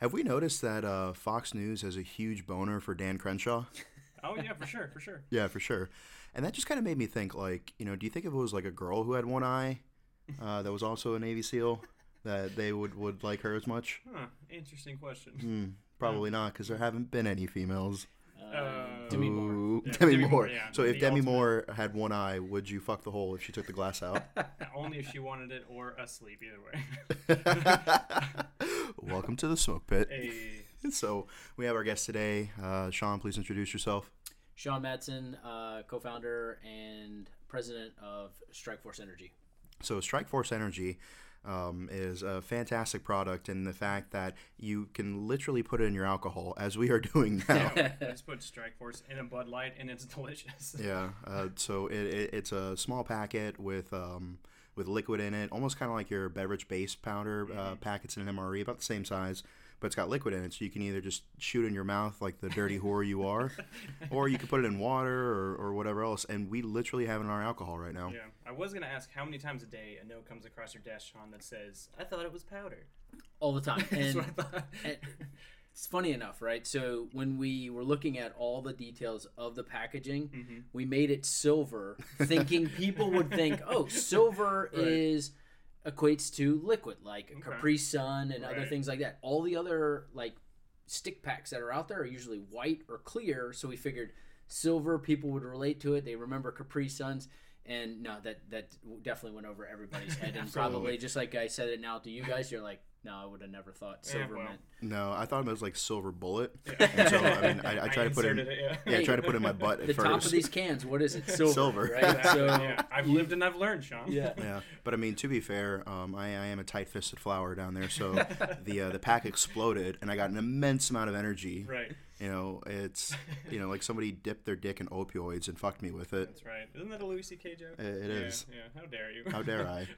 Have we noticed that uh, Fox News has a huge boner for Dan Crenshaw? Oh yeah, for sure, for sure. yeah, for sure. And that just kind of made me think, like, you know, do you think if it was like a girl who had one eye uh, that was also a Navy SEAL, that they would, would like her as much? Huh. Interesting question. Hmm, probably not, because there haven't been any females. Uh, Demi Moore. Yeah, Demi, Demi Moore. Moore, yeah, So if the Demi ultimate. Moore had one eye, would you fuck the hole if she took the glass out? Only if she wanted it or asleep. Either way. Welcome to the smoke pit. hey. So we have our guest today. Uh, Sean, please introduce yourself. Sean Madsen, uh, co-founder and president of Strikeforce Energy. So Strikeforce Energy um, is a fantastic product in the fact that you can literally put it in your alcohol, as we are doing now. Yeah, I just put Strikeforce in a Bud Light and it's delicious. yeah. Uh, so it, it, it's a small packet with um, with liquid in it, almost kind of like your beverage base powder uh, packets in an MRE, about the same size. But it's got liquid in it, so you can either just shoot in your mouth like the dirty whore you are, or you can put it in water or, or whatever else. And we literally have it in our alcohol right now. Yeah, I was gonna ask how many times a day a note comes across your desk, Sean, that says, "I thought it was powder." All the time. That's what I thought. and it's funny enough, right? So when we were looking at all the details of the packaging, Mm-hmm. we made it silver, thinking people would think, "Oh, silver Right. is equates to liquid, like Okay. Capri Sun and other things like that." All the other like stick packs that are out there are usually white or clear, so we figured silver people would relate to it. They remember Capri Suns. And no, that that definitely went over everybody's head, and probably just like I said it now to you guys, you're like, no, I would have never thought Yeah, silver well. meant No, I thought it was like silver bullet. Yeah. So I mean, I, I try to put it. In, it, yeah, I try to put it in my butt at the first. top of these cans. What is it? Silver, Silver. right? Exactly, So yeah. I've lived and I've learned, Sean. yeah. Yeah, but I mean, to be fair, um, I, I am a tight-fisted flower down there, so the uh, the pack exploded, and I got an immense amount of energy. Right. You know, it's you know like somebody dipped their dick in opioids and fucked me with it. That's right. Isn't that a Louis C.K. joke? It- it yeah, is. Yeah. How dare you? How dare I?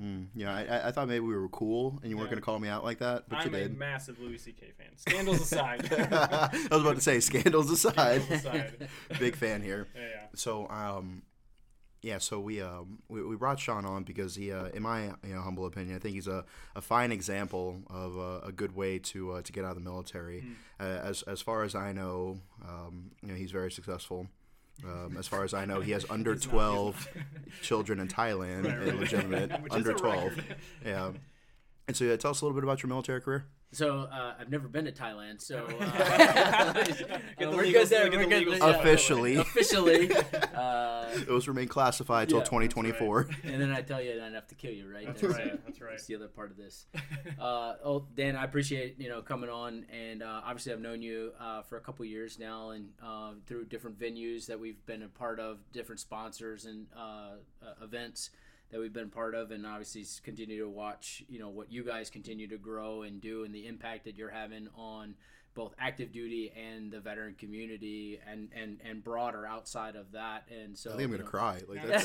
Mm, you know, I, I- thought maybe we were cool, and you weren't Yeah. gonna call me out like that, but I'm you a did. massive Louis C.K. fan. Scandals aside. I was about to say, scandals aside, Scandals aside. big fan here. Yeah, yeah. So, um, yeah, so we um we, we brought Sean on because he, uh, in my you know humble opinion, I think he's a, a fine example of uh, a good way to uh, to get out of the military. Uh, as as far as I know, um, you know, he's very successful. Um, as far as I know, he has under He's not- he's twelve children in Thailand, Right, right. illegitimate, under twelve. record. Yeah. And so, yeah, tell us a little bit about your military career. So uh, I've never been to Thailand, so Get uh, the we're legal- good there. We're good. legal Yeah. Officially, Officially, uh, those remain classified till Yeah, that's right. 2024. and then I tell you, and I have to kill you, right? That's uh, right. That's right. That's the other part of this. Uh, oh, Dan, I appreciate you know coming on, and uh, obviously I've known you uh, for a couple years now, and uh, through different venues that we've been a part of, different sponsors and uh, uh, events that we've been part of, and obviously continue to watch you know what you guys continue to grow and do, and the impact that you're having on both active duty and the veteran community, and and and broader outside of that. And so I think I'm gonna know- cry. Like Now,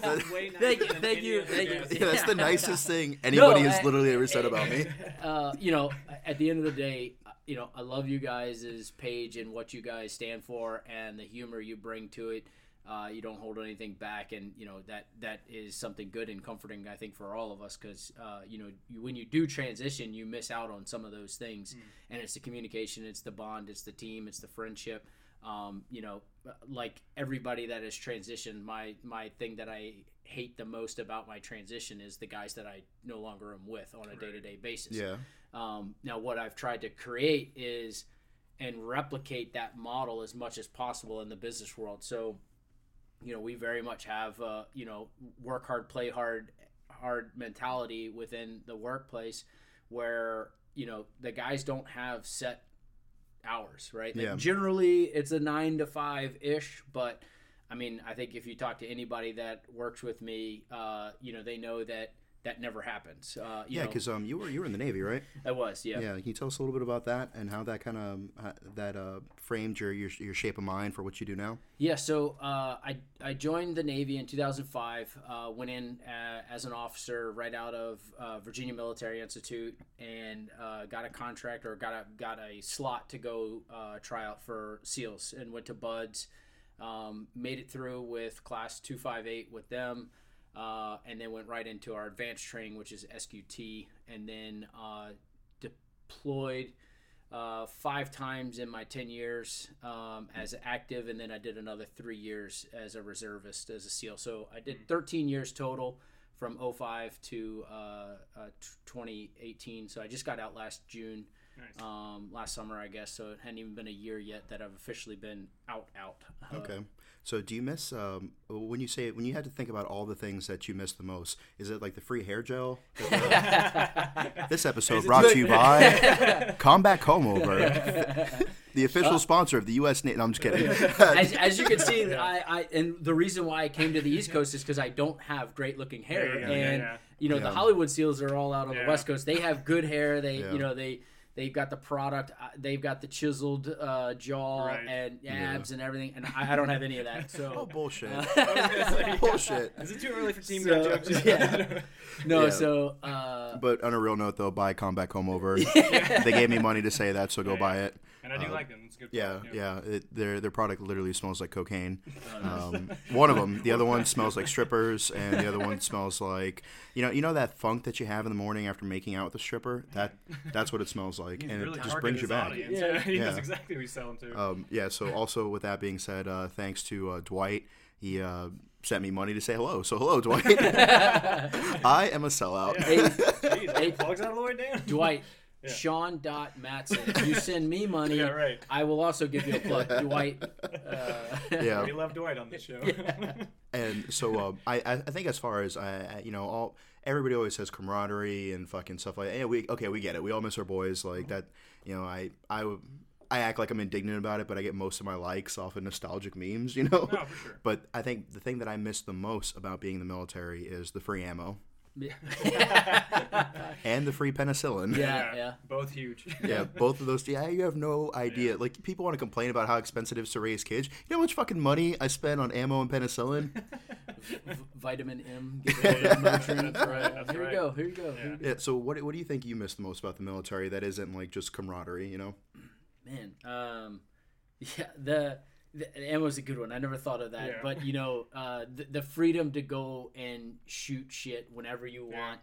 that's way Thank nicer you, than thank you, thank you. Yeah, that's the nicest thing anybody No, has I- literally ever said about me. uh, you know, at the end of the day, uh, you know, I love you guys' page and what you guys stand for and the humor you bring to it. Uh, you don't hold anything back, and you know that that is something good and comforting, I think, for all of us. Because uh, you know, you, when you do transition, you miss out on some of those things, and it's the communication, it's the bond, it's the team, it's the friendship. Um, you know, like everybody that has transitioned, my my thing that I hate the most about my transition is the guys that I no longer am with on a day to day basis. Yeah. Um, now, what I've tried to create is and replicate that model as much as possible in the business world. So, you know, we very much have, uh, you know, work hard, play hard, hard mentality within the workplace where, you know, the guys don't have set hours, right? Like, Yeah. generally, it's a nine to five ish, but I mean, I think if you talk to anybody that works with me, uh, you know, they know that that never happened. Uh, you Yeah, because um, you were you were in the Navy, right? I was, yeah. Yeah. Can you tell us a little bit about that and how that kind of uh, that uh, framed your, your your shape of mind for what you do now? Yeah, so uh, I I joined the Navy in 2005. Uh, went in uh, as an officer right out of uh, Virginia Military Institute and uh, got a contract or got a got a slot to go uh, try out for SEALs and went to BUD/S. Um, made it through with Class 258 with them, uh, and then went right into our advanced training, which is SQT, and then uh, deployed uh, five times in my 10 years um, as active, and then I did another three years as a reservist as a SEAL. So I did 13 years total from 05 to uh, uh, 2018. So I just got out last June, Nice. um, last summer, I guess. So it hadn't even been a year yet that I've officially been out, out. Uh, Okay. So do you miss um, when you say when you had to think about all the things that you miss the most? Is it like the free hair gel? this episode brought to you by Combat Comb Over, the official sponsor of the U.S. Navy. No, I'm just kidding. as, as you can see, I, I and the reason why I came to the East Coast is because I don't have great looking hair, There you go, yeah, and yeah. you know Yeah. the Hollywood SEALs are all out on Yeah. the West Coast. They have good hair. They Yeah. you know they they've got the product. uh, They've got the chiseled uh, jaw Right. and abs and everything, and I, I don't have any of that. So oh So bullshit! Say, bullshit. Is it too early for team So- jokes? yeah. no, Yeah. so uh, But on a real note, though, buy Combat Comb Over. they gave me money to say that, so go Yeah, buy it. And I do Uh, like them. It's good. Yeah, product, yeah. It, their their product literally smells like cocaine. Um, one of them, the other one smells like strippers, and the other one smells like you know you know that funk that you have in the morning after making out with a stripper. That that's what it smells like, He's and really it just brings you back. audience. Yeah. Yeah, he knows Yeah. exactly who he's selling to. Um, yeah. So also with that being said, uh, thanks to uh, Dwight, he uh, sent me money to say hello. So hello, Dwight. I am a sellout. hey, Jeez, hey, plugs out of the way down. Dwight. Yeah. Sean Dot Matson. You send me money, Yeah, right. I will also give you a plug. Dwight. Uh, Yeah. We love Dwight on the show. And so um, I I I think as far as I I- you know all everybody always says camaraderie and fucking stuff like yeah we okay we get it we all miss our boys like that you know I I. I act like I'm indignant about it, but I get most of my likes off of nostalgic memes, you know. No, for sure. But I think the thing that I miss the most about being in the military is the free ammo and the free penicillin. Yeah. yeah. Both huge. yeah, both of those. Yeah, you have no idea. Like people want to complain about how expensive it is to raise kids. You know how much fucking money I spend on ammo and penicillin? V- vitamin M. Give it a Motrin. That's right, that's here right. you go. Here you go. Here you go. yeah. So what what do you think you miss the most about the military that isn't like just camaraderie? You know. Man, um, yeah, the, the was a good one. I never thought of that, Yeah. but you know, uh, the, the freedom to go and shoot shit whenever you Yeah. want.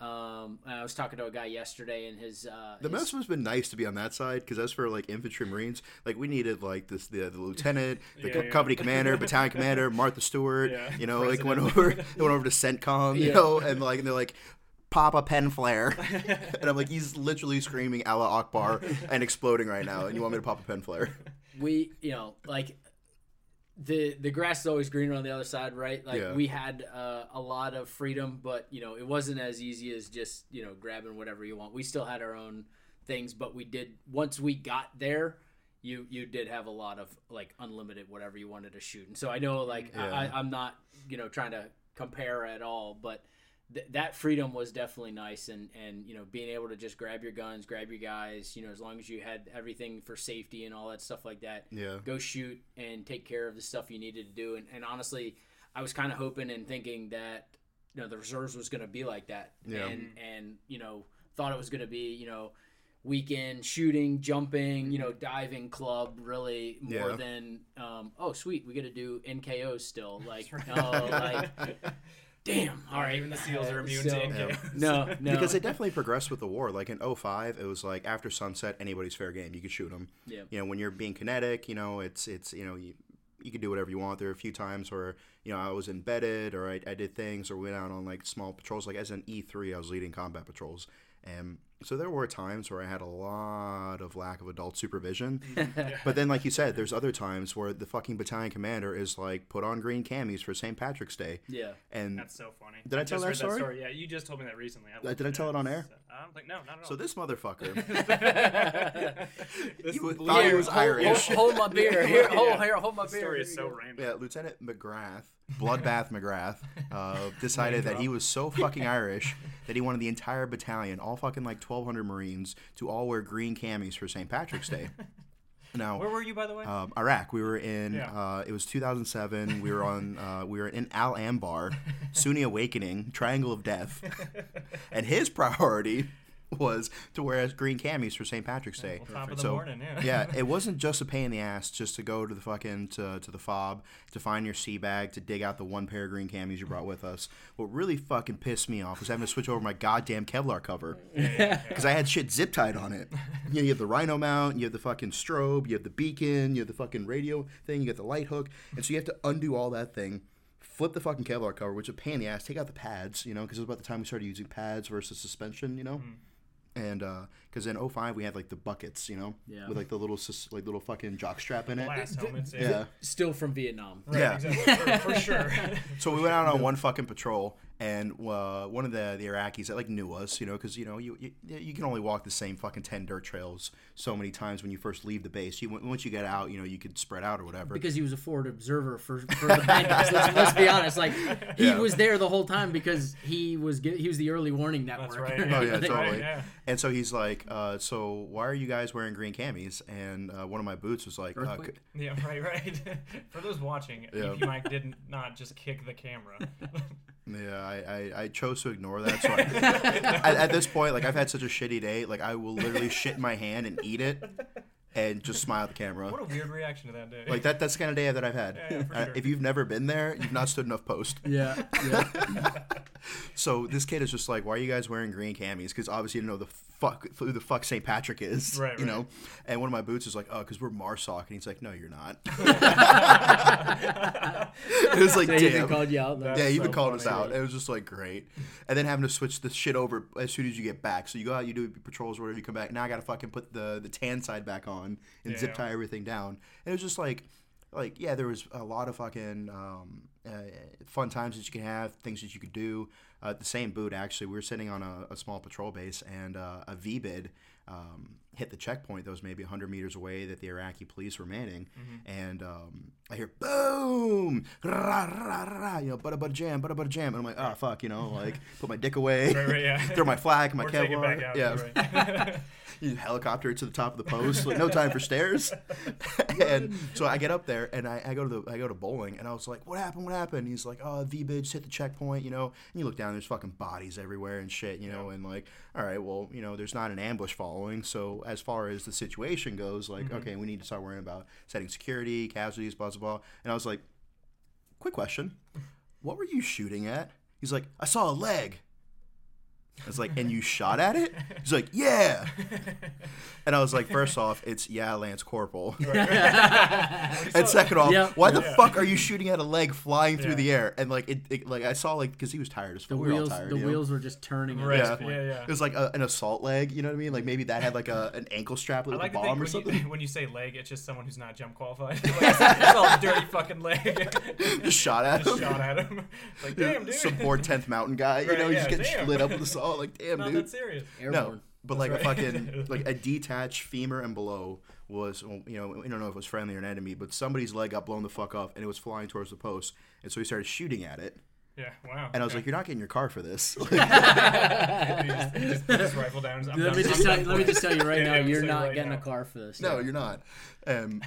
Um, I was talking to a guy yesterday, and his uh, The his- mess has been nice to be on that side because as for like infantry marines, like we needed like this the, the lieutenant, the Yeah, co- yeah. company commander, battalion commander, Martha Stewart. Yeah, You know, like went over they went over to CENTCOM, you Yeah. know, and like and they're like. Papa pen flare, and I'm like, he's literally screaming Allah Akbar and exploding right now, and you want me to pop a pen flare? We you know like the the grass is always greener on the other side right like Yeah. we had uh, a lot of freedom but you know it wasn't as easy as just you know grabbing whatever you want we still had our own things but we did once we got there you you did have a lot of like unlimited whatever you wanted to shoot and so i know like Yeah. I, i'm not you know trying to compare at all but th- that freedom was definitely nice and and you know being able to just grab your guns grab your guys you know as long as you had everything for safety and all that stuff like that. Yeah, go shoot and take care of the stuff you needed to do. And, and honestly i was kind of hoping and thinking that you know the reserves was going to be like that. Yeah. and and you know thought it was going to be you know weekend shooting jumping you know diving club really more Yeah. than um, oh sweet we got to do nkos still. Like That's oh like damn all All right right, even the SEALs are immune So- to NKOs. no no because they definitely progressed with the war. Like in 05, it was like after sunset, anybody's fair game. You could shoot them. Yeah. You know, when you're being kinetic, you know, it's it's you know you you can do whatever you want. There are a few times where you know I was embedded or I, I did things or went out on like small patrols. Like as an E3, I was leading combat patrols, and so there were times where I had a lot of lack of adult supervision. But then, like you said, there's other times where the fucking battalion commander is like, put on green camis for St. Patrick's Day, yeah and That's so funny. Did I tell just that story? Yeah, you just told me that recently. Uh, did I tell it on air? I don't think no, not at all. so this motherfucker. This You is- would thought he was hold, Irish. hold, hold my beer here hold, Yeah. here hold my This beer story Here is so go. random. Yeah, Lieutenant McGrath, Bloodbath McGrath, uh, decided that he was so fucking Irish that he wanted the entire battalion, all fucking like 1,200 Marines, to all wear green camis for St. Patrick's Day. Now, Where were you, by the way? um, Iraq. We were in. Yeah. Uh, it was 2007. We were on. Uh, we were in Al Anbar, Sunni Awakening, Triangle of Death, and his priority was to wear green camis for St. Patrick's Day. Well, top of the So, morning, yeah. yeah, it wasn't just a pain in the ass just to go to the fucking to, to the fob to find your sea bag to dig out the one pair of green camis you brought with us. What really fucking pissed me off was having to switch over my goddamn Kevlar cover because I had shit zip tied on it. You, know, you have the Rhino mount, you have the fucking strobe, you have the beacon, you have the fucking radio thing, you got the light hook, and so you have to undo all that thing. Flip the fucking Kevlar cover, which is a pain in the ass. Take out the pads, you know, because it was about the time we started using pads versus suspension, you know Mm. And uh, because in 05 we had like the buckets you know Yeah. with like the little like little fucking jock strap in it Glass helmets. Yeah. yeah Still from Vietnam. Right, Yeah. exactly. For, for sure. so we went out on one fucking patrol and uh, one of the the iraqis that like knew us you know because you know you, you you can only walk the same fucking 10 dirt trails so many times when you first leave the base you once you get out you know you could spread out or whatever Because he was a forward observer for, for the bandits. let's, let's be honest. Like he Yeah. was there the whole time because he was he was the early warning network. That's right. Oh, yeah, totally. Right, yeah. And so he's like, uh, "So why are you guys wearing green camis?" And uh, one of my boots was like, uh, c- Yeah, right, right. For those watching, Yeah. EP Mike did not just kick the camera. "Yeah, I, I, I chose to ignore that." So I, at, at this point, like I've had such a shitty day, like I will literally shit in my hand and eat it, and just smile at the camera. What a weird reaction to that day. Like that. That's the kind of day that I've had. Yeah, yeah, for Uh, sure. If you've never been there, you've not stood enough post. Yeah, yeah. So this kid is just like, "Why are you guys wearing green camis?" Because obviously you don't know the fuck who the fuck St. Patrick is, Right, You right. know. And one of my boots is like, "Oh, because we're Marsoc," and he's like, "No, you're not." it was like, So he even damn. called you out. That's yeah, he even so called us funny. out. It was just like great. And then having to switch the shit over as soon as you get back. So you go out, you do patrols, or whatever. You come back. Now I gotta fucking put the the tan side back on and zip Yeah. tie everything down. And it was just like, like yeah, there was a lot of fucking um, uh, fun times that you can have, things that you could do. Uh, the same boot actually, we were sitting on a, a small patrol base, and uh, a VBIED. Um, hit the checkpoint that was maybe 100 meters away that the Iraqi police were manning. And um, I hear boom, rah, rah, rah, you know, butter, butter jam, butter, butter jam. And I'm like, oh, fuck, you know, like put my dick away, Right, right, yeah. throw my flag, my or take it back Kevlar. Yeah, Right. you helicopter to the top of the post, like no time for stairs. and so I get up there and I, I go to the I go to bowling and I was like, what happened? What happened? he's like, oh, VBIED hit the checkpoint, you know. And you look down, there's fucking bodies everywhere and shit, you know. And like, all right, well, you know, there's not an ambush following. So as far as the situation goes, like, mm-hmm. okay, we need to start worrying about setting security, casualties, blah blah blah. And I was like, quick question, what were you shooting at? He's like, I saw a leg. I was like, and you shot at it? He's like, yeah. And I was like, first off, it's yeah, Lance Corporal. and second off, Yeah. why the Yeah. fuck are you shooting at a leg flying through Yeah. the air? And like, it, it like I saw like because he was tired as The fuck. We were all wheels, tired. the you know? wheels were just turning. At Right, this Yeah. point. yeah, yeah. It was like a, an assault leg. You know what I mean? Like maybe that had like a an ankle strap I with like a to think bomb or when something. you, when you say leg, it's just someone who's not jump qualified. like, it's, it's all dirty fucking leg. just shot at him. Shot at him. Like, damn, dude. Some poor tenth mountain guy. You know, he's yeah, just getting damn. lit up with assault. Like, damn, not dude. that serious. No, Airborne. but like a fucking like a detached femur and below was you know I don't know if it was friendly or an enemy, but somebody's leg got blown the fuck off and it was flying towards the post, and so he started shooting at it, Yeah, wow. and I was okay. like, "You're not getting your CAR for this." He just, he just rifle down. I'm Let me just tell you, let me just tell you right Yeah, now, I'm you're not right getting now. a CAR for this. no, you're not. Um,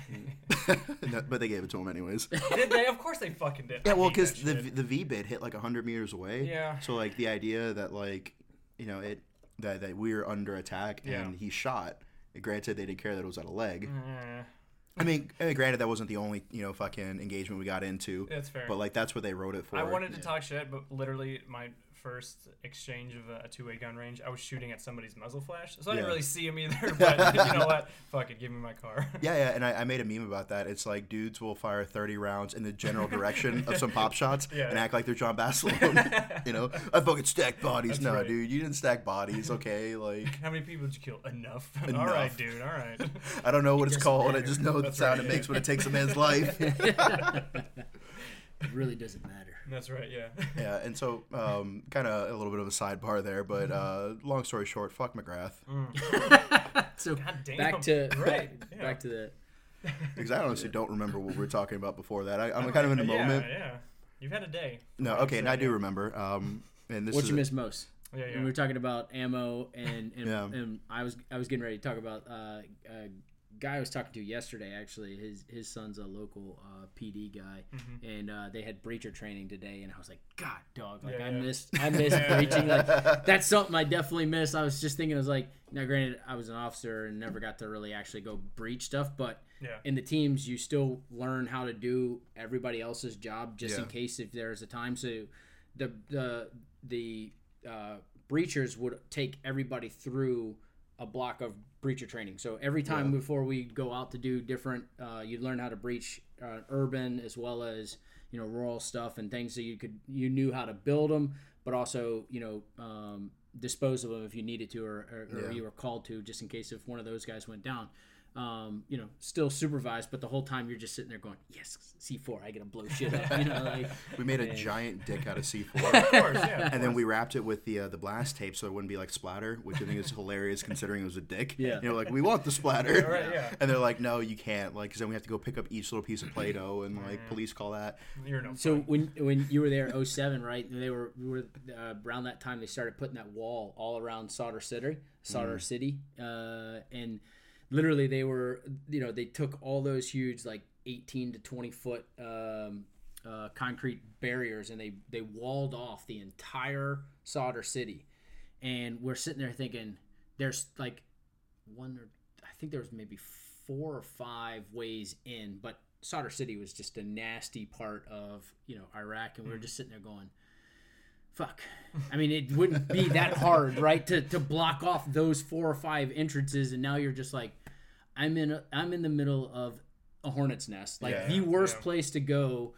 no, but they gave it to him anyways. Did they? Of course they fucking did. Yeah, I well, because the the VBIED hit like hundred meters away. Yeah. So like the idea that like you know it that that we were under attack Yeah. and he shot. Granted, they didn't care that it was at a leg. Eh, I mean, I mean, granted, that wasn't the only you know fucking engagement we got into. that's fair. But like that's what they wrote it for. I wanted to talk shit, but literally my first exchange of a, a two-way gun range, I was shooting at somebody's muzzle flash, so I Yeah. didn't really see him either. But you know what? Fuck it, give me my CAR. Yeah, yeah, and I, I made a meme about that. It's like dudes will fire 30 rounds in the general direction of some pop shots Yeah. and act like they're John Basilone. you know, I fucking stacked bodies. That's no, right. dude, you didn't stack bodies. Okay, like How many people did you kill? Enough. All Enough. right, dude. All right. I don't know what it's called. I just know the That's sound right, it yeah. makes when it takes a man's life. It really doesn't matter. That's right. Yeah. yeah, and so um, kind of a little bit of a sidebar there, but uh, long story short, fuck McGrath. So God damn. back to right. back, yeah. back to the Because I honestly don't remember what we were talking about before that. I, I'm kind of in a yeah, moment. Yeah. You've had a day. No, okay, and I do remember. Um, and this what is you a- miss most. Yeah, And yeah. we were talking about ammo and and, Yeah. and I was I was getting ready to talk about uh, uh, guy I was talking to yesterday, actually, his his son's a local uh, PD guy, Mm-hmm. and uh, they had breacher training today, and I was like, God, dog, like Yeah, I yeah. missed, I missed breaching. Like that's something I definitely missed. I was just thinking, I was like, now, granted, I was an officer and never got to really actually go breach stuff, but Yeah. in the teams, you still learn how to do everybody else's job just in case if there's a time. So the the the uh, breachers would take everybody through a block of breacher training. So every time Yeah. before we go out to do different, uh, you learn how to breach uh, urban as well as you know rural stuff and things. that you could you knew how to build them, but also you know um, dispose of them if you needed to or, or, or you were called to, just in case if one of those guys went down. Um, you know, still supervised, but the whole time you're just sitting there going, "Yes, C4, I gotta blow shit up." You know, like We made a And- giant dick out of C4. Of course, yeah. And then we wrapped it with the uh, the blast tape so it wouldn't be like splatter, which I think is hilarious considering it was a dick. Yeah. You know, like we want the splatter. Yeah, right, yeah. And they're like, no, you can't. like, because then we have to go pick up each little piece of Play-Doh and like police call that. You're no So fun. when when you were there 07, right? They were we were uh, around that time they started putting that wall all around Sadr City, Sadr City, uh, and literally they were you know they took all those huge like 18 to 20 foot um, uh, concrete barriers and they they walled off the entire Sadr City, and we're sitting there thinking there's like one or I think there was maybe four or five ways in, but Sadr City was just a nasty part of you know Iraq, and we're just sitting there going, "Fuck." I mean, it wouldn't be that hard, right, to to block off those four or five entrances, and now you're just like, I'm in a, I'm in the middle of a hornet's nest, like Yeah. the worst Yeah. place to go.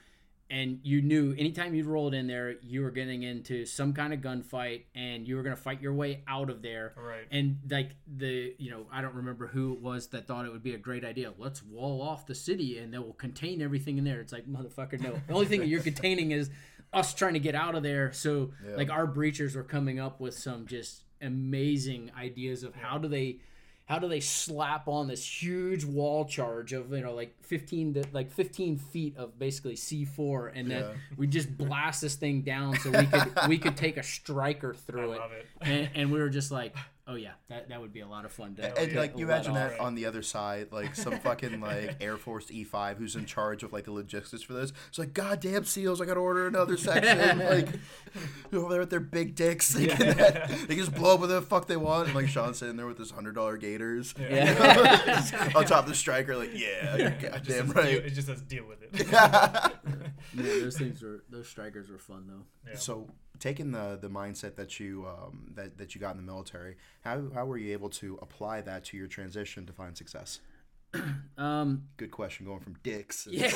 And you knew anytime you rolled in there, you were getting into some kind of gunfight, and you were going to fight your way out of there Right. and like the you know i don't remember who it was that thought it would be a great idea let's wall off the city and that will contain everything in there it's like motherfucker no the only thing that you're containing is us trying to get out of there so Yeah. like our breachers were coming up with some just amazing ideas of how do they how do they slap on this huge wall charge of you know like 15 to like 15 feet of basically c4 and then Yeah. we just blast this thing down so we could we could take a Stryker through it love it. and, and we were just like, oh yeah, that, that would be a lot of fun. To, And to like you imagine that off. on the other side, like some fucking like Air Force E five who's in charge of like the logistics for this. It's like goddamn seals, I gotta order another section. like over there with their big dicks, thinking that they can just blow up with the fuck they want. And like Sean's sitting there with his hundred dollar gators Yeah. on top of the Stryker, like yeah, you're It just goddamn right. Deal, it just says deal with it. yeah, those things were those Strykers were fun though. Yeah. So taking the the mindset that you um, that that you got in the military, how how were you able to apply that to your transition to find success? Um, Good question. Going from dicks. Yeah.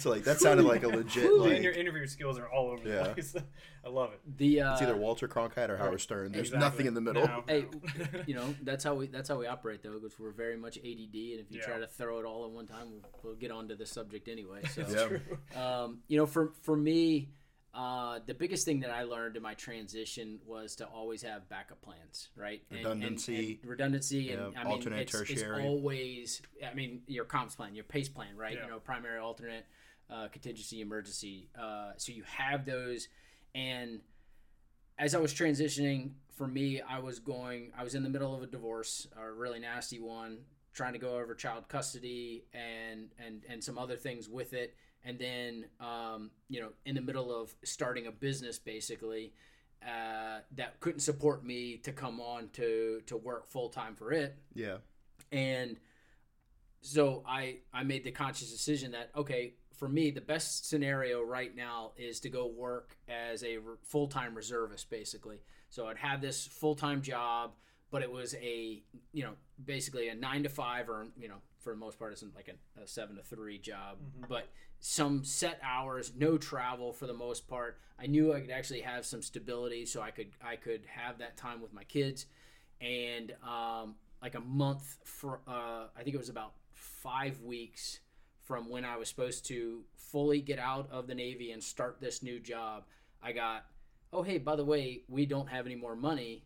So like that sounded like a legit and like your interview skills are all over Yeah. the place. I love it. the uh, it's either Walter Cronkite or Howard Stern. There's Exactly. nothing in the middle. No, hey, you know that's how we that's how we operate though, because we're very much ADD, and if you Yeah. try to throw it all at one time, we'll, we'll get onto the subject anyway. So. Yeah. um, you know, for for me, uh, the biggest thing that I learned in my transition was to always have backup plans, right? And- and- Redundancy. and redundancy, and Yeah, I mean, alternate, it's, it's tertiary. always. I mean, your comms plan, your pace plan, right? Yeah. You know, primary, alternate, uh, contingency, emergency. Uh, so you have those, and as I was transitioning, for me, I was going. I was in the middle of a divorce, a really nasty one, trying to go over child custody and and and some other things with it, and then um, you know, in the middle of starting a business, basically. Uh, that couldn't support me to come on to to work full time for it, Yeah. and so I I made the conscious decision that okay, for me the best scenario right now is to go work as a full time reservist, basically. So I'd have this full time job, but it was a you know basically a nine to five or you know for the most part it's like a, a seven to three job, but some set hours, no travel for the most part. I knew I could actually have some stability, so I could I could have that time with my kids, and um, like a month for uh, I think it was about five weeks from when I was supposed to fully get out of the Navy and start this new job. I got, oh hey, by the way, we don't have any more money,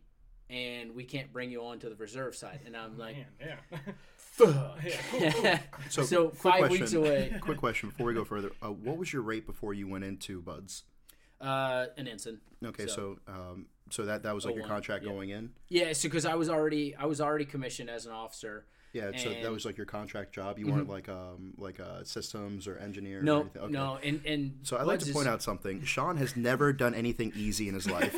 and we can't bring you on to the reserve side. And I'm like, Man, yeah. fuck. So, so quick five question. weeks away. Quick question before we go further. Uh, what was your rate before you went into BUD/S? Uh, an ensign. Okay, so So- um, so that that was like your contract yeah. going in. Yeah, so because I was already I was already commissioned as an officer, Yeah, so that was like your contract job. You weren't like um like a systems or engineer. or No, anything. Okay. no, and and So I'd like to point is- out something. Sean has never done anything easy in his life.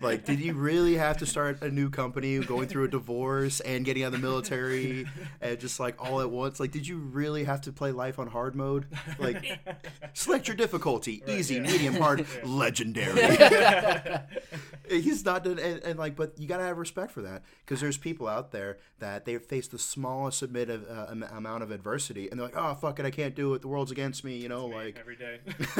Like, did you really have to start a new company, going through a divorce and getting out of the military, and just like all at once? Like, did you really have to play life on hard mode? Like, select your difficulty: easy, yeah. medium, hard, legendary. He's not done, and, and like, but you gotta have respect for that because there's people out there that they face the smallest uh, amount of adversity, and they're like, "Oh fuck it, I can't do it. The world's against me." You know, like every day.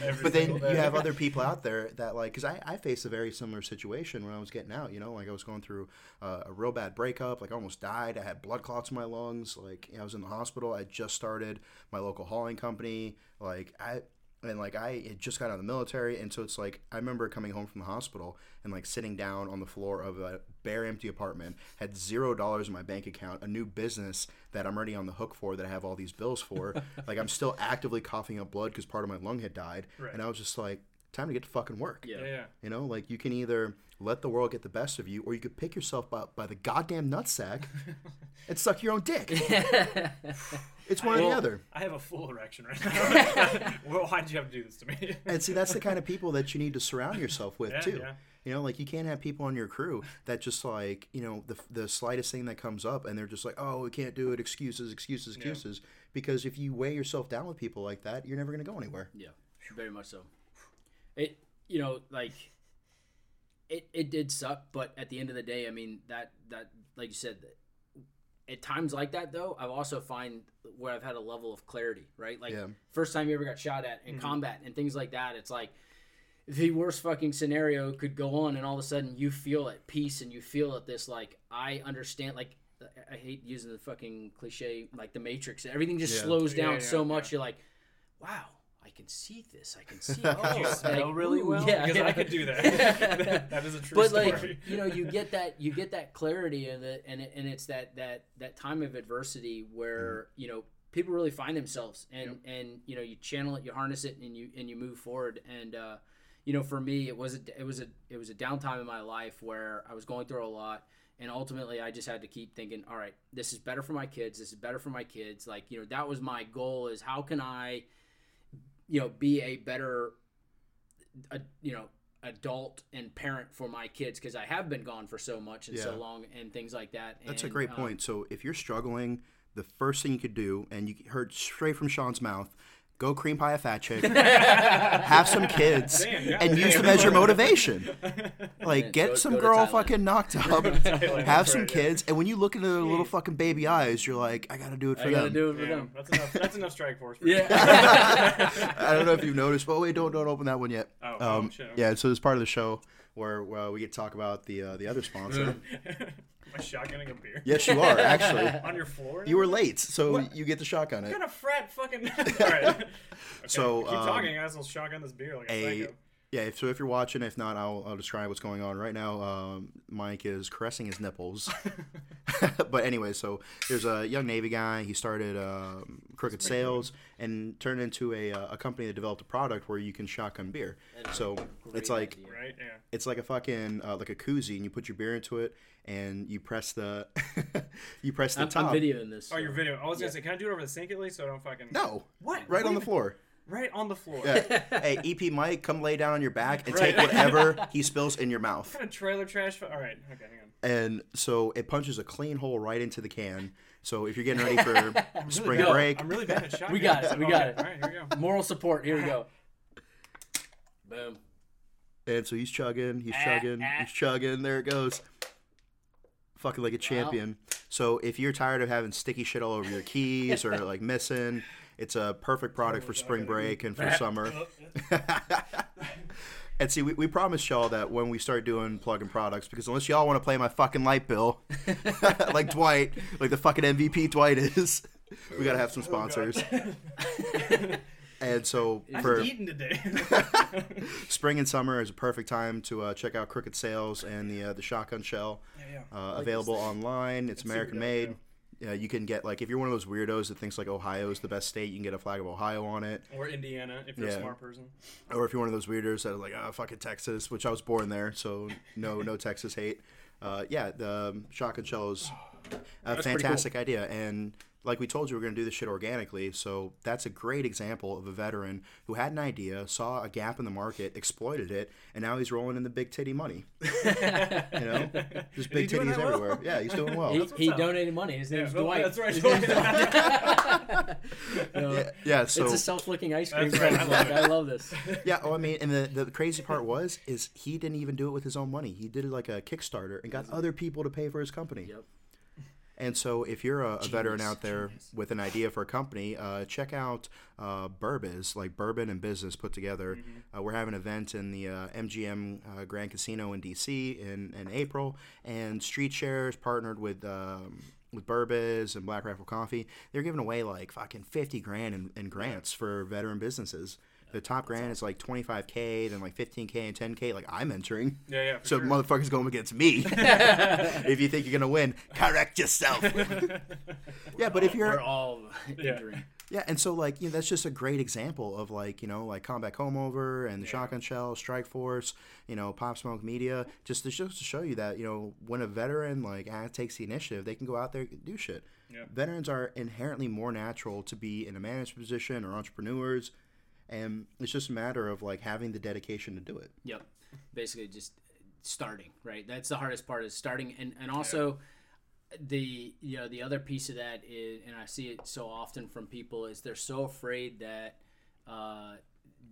Every but then single you have other people out there that like because I, I faced a very similar situation when i was getting out you know like i was going through uh, a real bad breakup like i almost died i had blood clots in my lungs like i was in the hospital i just started my local hauling company like i and like i had just got out of the military and so it's like i remember coming home from the hospital and like sitting down on the floor of a bare empty apartment had zero dollars in my bank account a new business that i'm already on the hook for that i have all these bills for like i'm still actively coughing up blood because part of my lung had died Right. and i was just like time to get to fucking work Yeah. Yeah, yeah. you know like you can either let the world get the best of you or you could pick yourself by, by the goddamn nutsack and suck your own dick it's one or the other I have a full erection right now. well, why did you have to do this to me? and see that's the kind of people that you need to surround yourself with Yeah, too yeah. you know like you can't have people on your crew that just like you know the, the slightest thing that comes up and they're just like oh we can't do it excuses excuses excuses because if you weigh yourself down with people like that you're never going to go anywhere Yeah, very much so. It you know like it it did suck, but at the end of the day, I mean that that like you said, at times like that though, I've also find where I've had a level of clarity, right? Like Yeah. first time you ever got shot at in mm-hmm. combat and things like that, it's like the worst fucking scenario could go on and all of a sudden you feel at peace and you feel at this like I understand like I hate using the fucking cliche like the matrix everything just Yeah. slows down yeah, so yeah. much you're like wow I can see this I can see oh you smell like, really well? yeah, because yeah. I could do that. that is a true but story. like you know you get that you get that clarity and the, and it, and it's that that that time of adversity where you know people really find themselves and and you know you channel it you harness it and you and you move forward and uh you know for me it was a it was a it was a downtime in my life where I was going through a lot and ultimately I just had to keep thinking all right this is better for my kids this is better for my kids like you know that was my goal is how can I you know be a better a, you know adult and parent for my kids because I have been gone for so much and so long and things like that. That's a great um, point. So if you're struggling, the first thing you could do, and you heard straight from Sean's mouth, go cream pie a fat chick, have some kids, Damn, yeah. and use them as your motivation. Like get go- some go girl fucking knocked up, have some kids, and when you look into their little fucking baby eyes, you're like, I gotta do it for I gotta them. do it for Yeah, them. that's enough. That's enough strike force. For Yeah. I don't know if you've noticed, but wait, don't don't open that one yet. Oh, oh, um, shit. yeah. So it's part of the show where uh, we get to talk about the uh, the other sponsor. Am I shotgunning a beer? yes, you are actually. On your floor? You were late, so What? you get the shotgun What kind of frat fucking? All right. Okay, So, keep um, talking. I will shotgun this beer like a, a psycho. yeah. If, so if you're watching, if not, I'll, I'll describe what's going on right now. Um, Mike is caressing his nipples. but anyway, so there's a young Navy guy. He started um, Crooked Sales and turned into a, uh, a company that developed a product where you can shotgun beer. So it's like idea. It's like a fucking uh, like a koozie, and you put your beer into it, and you press the you press the I'm, top. I'm videoing this. Oh, so- your video. I was gonna say, can I do it over the sink at least, so I don't fucking. No, What? right What on the floor. Right on the floor. Yeah. hey, EP Mike, come lay down on your back and Right. take whatever he spills in your mouth. What kind of trailer trash? All right. Okay. Hang on. And so it punches a clean hole right into the can. So if you're getting ready for spring Really- break, I'm really bad at shotgun. We got it, we got it. All right. Here we go. Moral support. Here we go. Boom. and so he's chugging, he's Ah, chugging, ah. he's chugging. There it goes. Fucking like a champion. So if you're tired of having sticky shit all over your keys or like missing, it's a perfect product for spring break and for summer. And see, we, we promised y'all that when we start doing plug-in products, because unless y'all want to play my fucking light bill, like Dwight, like the fucking MVP Dwight is, we gotta have some sponsors. And so I'm for eating today. spring and summer is a perfect time to uh, check out Crooked Sales and the uh, the shotgun shell. yeah, yeah. Uh, available online. It's, super American made. Yeah, you can get like if you're one of those weirdos that thinks like Ohio is the best state, you can get a flag of Ohio on it. Or Indiana, if you're Yeah. a smart person. Or if you're one of those weirdos that are like, oh, fucking Texas, which I was born there, so no, no Texas hate. Uh, yeah, the um, shotgun shell is a That's fantastic idea and like we told you we're going to do this shit organically so that's a great example of a veteran who had an idea saw a gap in the market exploited it and now he's rolling in the big titty money you know just big titties that well? everywhere yeah he's doing well He, he donated money. His name's well, Dwight. that's right, His Dwight. You yeah, yeah so it's a self-licking ice cream. That's right, I love I love this. yeah oh i mean and the, the crazy part was is he didn't even do it with his own money he did it like a kickstarter and got other people to pay for his company Yep. And so, if you're a, a veteran out there genius. with an idea for a company, uh, check out uh, Burbiz, like bourbon and business put together. Mm-hmm. Uh, we're having an event in the uh, MGM uh, Grand Casino in DC in, in April, and StreetShares partnered with um, with Burbiz and Black Rifle Coffee. They're giving away like fucking fifty grand in, in grants for veteran businesses. The top grand is like 25k, then like 15k and 10k. Like I'm entering. Yeah, yeah. So sure. motherfuckers going against me. if you think you're gonna win, correct yourself. yeah, but if We're you're all Yeah. entering. yeah, and so like you know that's just a great example of like you know like Combat Comb Over and the Shotgun Shell, Strikeforce, you know Pop Smoke Media, just to just to show you that you know when a veteran like takes the initiative, they can go out there and do shit. Yeah. Veterans are inherently more natural to be in a management position or entrepreneurs, and it's just a matter of like having the dedication to do it. Yep. Basically, just starting. Right. That's the hardest part is starting, and and also the you know the other piece of that is, and I see it so often from people is they're so afraid that uh,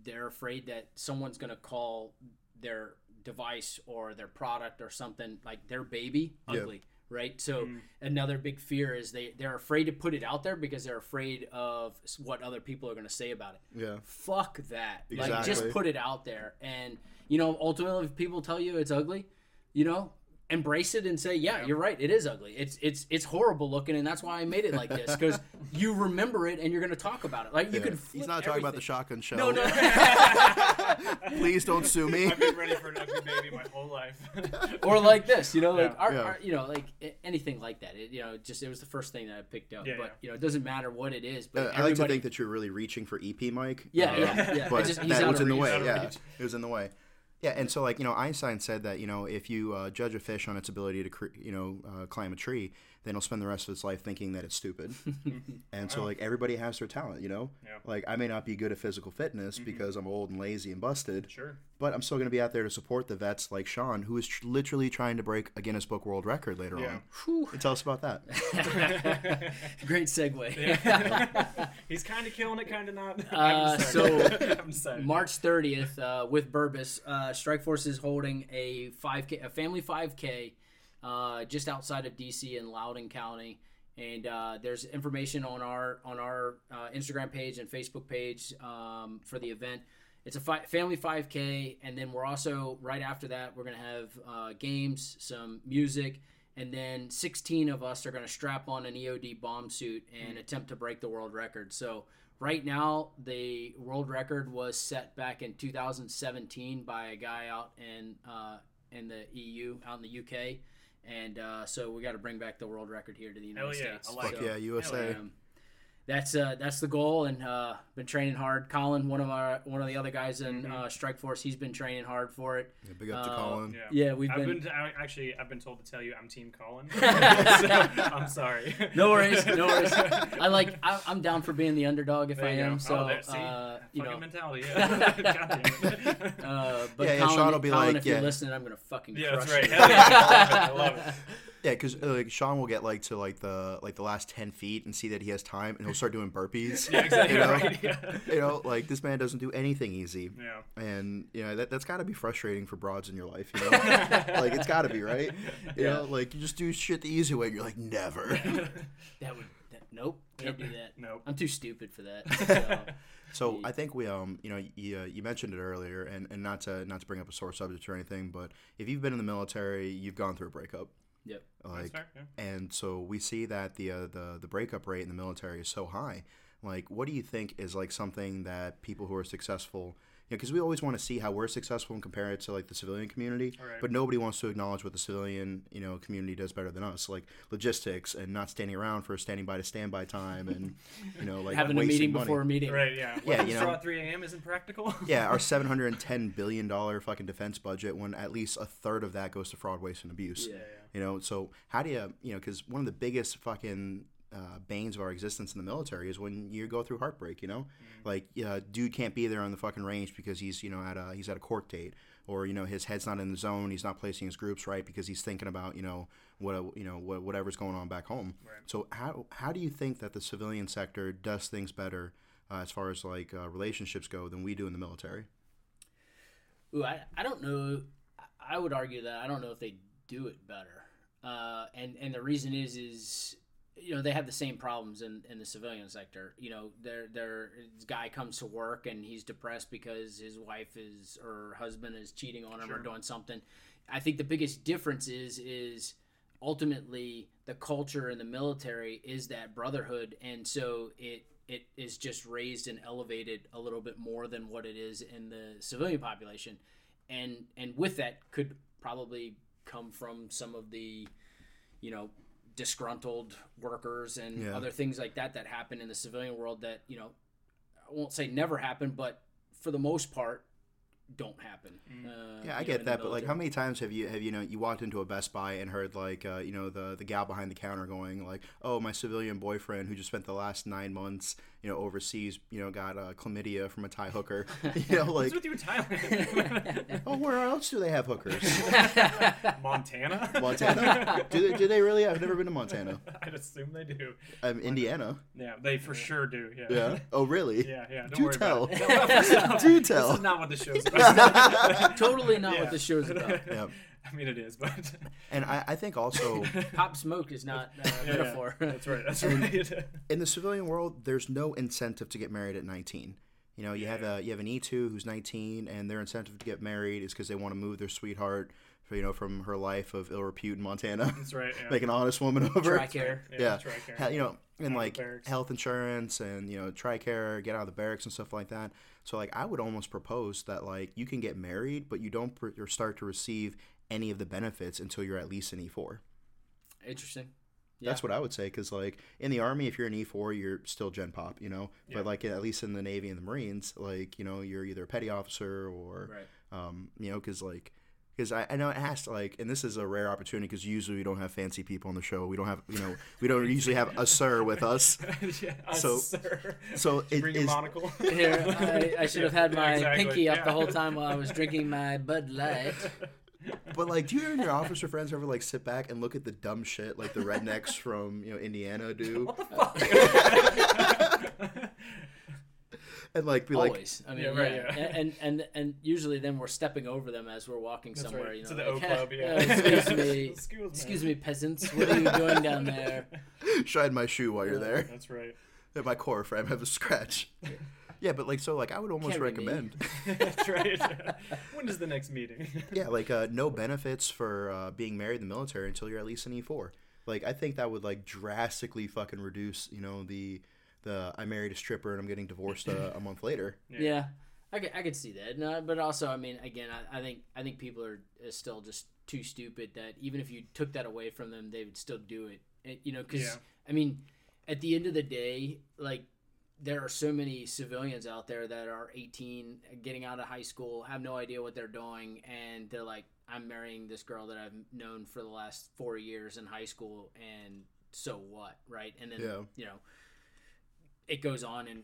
they're afraid that someone's going to call their device or their product or something like their baby Yeah. ugly. Right, so mm-hmm. another big fear is they they're afraid to put it out there because they're afraid of what other people are going to say about it Yeah. fuck that. Like just put it out there. And you know, ultimately if people tell you it's ugly, you know, embrace it and say, Yeah, you're right, it is ugly. It's it's it's horrible looking and that's why I made it like this. Because you remember it and you're gonna talk about it. Like you Yeah. can flip He's not talking about the shotgun shell. No, no. Please don't sue me. I've been ready for an ugly baby my whole life. or like this, you know, like Yeah. our, Yeah. our- you know, like anything like that. It, you know, just it was the first thing that I picked up. Yeah, but yeah. you know, it doesn't matter what it is. Uh, But I like to think that you're really reaching for EP Mike. Yeah, uh, yeah, yeah. But just- that was of in the way. Yeah, it was in the way. Yeah, and so like you know, Einstein said that you know if you uh, judge a fish on its ability to cre- you know uh, climb a tree, then it'll spend the rest of its life thinking that it's stupid. and so like everybody has their talent, you know. Yeah. Like I may not be good at physical fitness because I'm old and lazy and busted, Sure. but I'm still going to be out there to support the vets like Sean, who is tr- literally trying to break a Guinness Book World Record later Yeah. on. Whew. Tell us about that. Great segue. He's kind of killing it, kind of not. Uh, I'm so, I'm. March 30th, uh, with Burbiz, uh, Strikeforce is holding a 5K, a family 5K, uh, just outside of DC in Loudoun County. And uh, there's information on our on our uh, Instagram page and Facebook page um, for the event. It's a fi- family 5K, and then we're also right after that we're gonna have uh, games, some music, and then 16 of us are gonna strap on an EOD bomb suit and attempt to break the world record. So right now the world record was set back in 2017 by a guy out in uh, in the EU, out in the UK, and uh, so we got to bring back the world record here to the United Hell yeah, States. I like Fuck So, yeah, USA. um, that's uh, that's the goal, and uh, been training hard. Colin, one of our one of the other guys in Mm-hmm. uh, Strikeforce, he's been training hard for it. Yeah, big up to Uh, Colin. Yeah. Yeah, we've I've been- been, I, actually I've been told to tell you I'm Team Colin. So, I'm sorry. No worries, no worries. I like I, I'm down for being the underdog if There I am. go. So oh, there, see, uh, you fucking know, mentality. Yeah. God damn it. uh, but Yeah, yeah, Colin, Sean will be Colin, like, if you're listening, I'm gonna fucking yeah, crush that's right. you. Yeah. I love it. I love it. Yeah, because uh, like Sean will get like to like the like the last ten feet and see that he has time, and he'll start doing burpees. Yeah, exactly You know? right. Yeah. You know, like this man doesn't do anything easy, yeah. and you know that that's got to be frustrating for broads in your life. You know, like it's got to be right. You Yeah. know, like you just do shit the easy way. and You're like never. That would that, nope, can't do that. Nope. I'm too stupid for that. So. So I think we um you know you, uh, you mentioned it earlier and, and not to not to bring up a sore subject or anything, but if you've been in the military, you've gone through a breakup. Yep. That's Like fair. Yeah. and so we see that the uh, the the breakup rate in the military is so high. Like, what do you think is like something that people who are successful, you know, because we always want to see how we're successful and compare it to like the civilian community, Right. but nobody wants to acknowledge what the civilian you know community does better than us, like logistics and not standing around for standing by to standby time and you know like Having a meeting money. before a meeting. Right. Yeah. Yeah, you draw know. at 3 a.m. isn't practical. Yeah, our seven hundred and ten billion dollar fucking defense budget, when at least a third of that goes to fraud, waste, and abuse. Yeah. You know, so how do you, you know, because one of the biggest fucking uh, banes of our existence in the military is when you go through heartbreak. You know, like uh, dude can't be there on the fucking range because he's you know at a he's at a court date, or you know his head's not in the zone. He's not placing his groups right because he's thinking about you know what you know what, whatever's going on back home. Right. So how how do you think that the civilian sector does things better uh, as far as like uh, relationships go than we do in the military? Ooh, I, I don't know. I would argue that I don't know if they do it better. Uh, and and the reason is is you know they have the same problems in, in the civilian sector. You know, their their guy comes to work and he's depressed because his wife is or husband is cheating on him or doing something. I think the biggest difference is is ultimately the culture in the military is that brotherhood, and so it it is just raised and elevated a little bit more than what it is in the civilian population, and and with that could probably come from some of the, you know, disgruntled workers and Yeah. other things like that that happen in the civilian world that you know, I won't say never happen, but for the most part, don't happen. Uh, Mm. Yeah, I get in the that, but like, how many times have you have you know you walked into a Best Buy and heard like uh, you know the the gal behind the counter going like, "Oh, my civilian boyfriend who just spent the last nine months you know overseas, you know, got uh, chlamydia from a Thai hooker." you know, like, What's with you in Thailand? oh, where else do they have hookers? Montana? Montana? do they do they really? I've never been to Montana. I'd assume they do. Um, Indiana. Yeah, they for sure do. Yeah. Yeah. Oh, really? Yeah, yeah. Don't Do worry tell. about it. No, no, Do This tell. is not what the show's about. totally not Yeah. what the show's about. Yeah. I mean, it is, but And I, I think also Pop smoke is not uh, Yeah, yeah. metaphor. That's right. That's right. in the civilian world, there's no incentive to get married at 19. You know, you have a you have an E2 who's 19, and their incentive to get married is because they want to move their sweetheart, for, you know, from her life of ill repute in Montana, That's right. Yeah. make an honest woman over. her. Tricare. Yeah. Yeah, Tricare. You know, and Out like health insurance and you know Tricare, get out of the barracks and stuff like that. So like, I would almost propose that like you can get married, but you don't pr- or start to receive any of the benefits until you're at least an E4. Interesting. That's what I would say because like in the army, if you're an E four, you're still Gen Pop, you know. Yeah. But like at least in the Navy and the Marines, like you know, you're either a petty officer or Right. um, you know, because like because I, I know it has to like, and this is a rare opportunity because usually we don't have fancy people on the show. We don't have you know we don't usually have a sir with us. yeah, us, So- sir. So Did you it bring is monocle. Here, I, I should have had my exactly, pinky up yeah. the whole time while I was drinking my Bud Light. But like, do you and your officer friends ever like sit back and look at the dumb shit like the rednecks from you know Indiana do, and like be like, Always. I mean, Yeah, yeah, right, yeah. And, and and usually then we're stepping over them as we're walking That's somewhere. right. You know, To the like, O Club, yeah. Uh, excuse me, Excuse me. excuse me, peasants. What are you doing down there? shine my shoe while you're there. That's right. At my Corfam, have a scratch. Yeah, but like so, like I would almost Can't be me. recommend. That's right. when is the next meeting? yeah, like uh, no benefits for uh, being married in the military until you're at least an E4. Like I think that would like drastically fucking reduce, you know, the the I married a stripper and I'm getting divorced uh, a month later. Yeah. Yeah, I could, I could see that. No, but also, I mean, again, I, I think I think people are uh, still just too stupid that even if you took that away from them, they would still do it. And, you know, because Yeah. I mean, at the end of the day, like there are so many civilians out there that are 18, getting out of high school, have no idea what they're doing, and they're like, "I'm marrying this girl that I've known for the last four years in high school, and so what, right?" And then Yeah. you know, it goes on and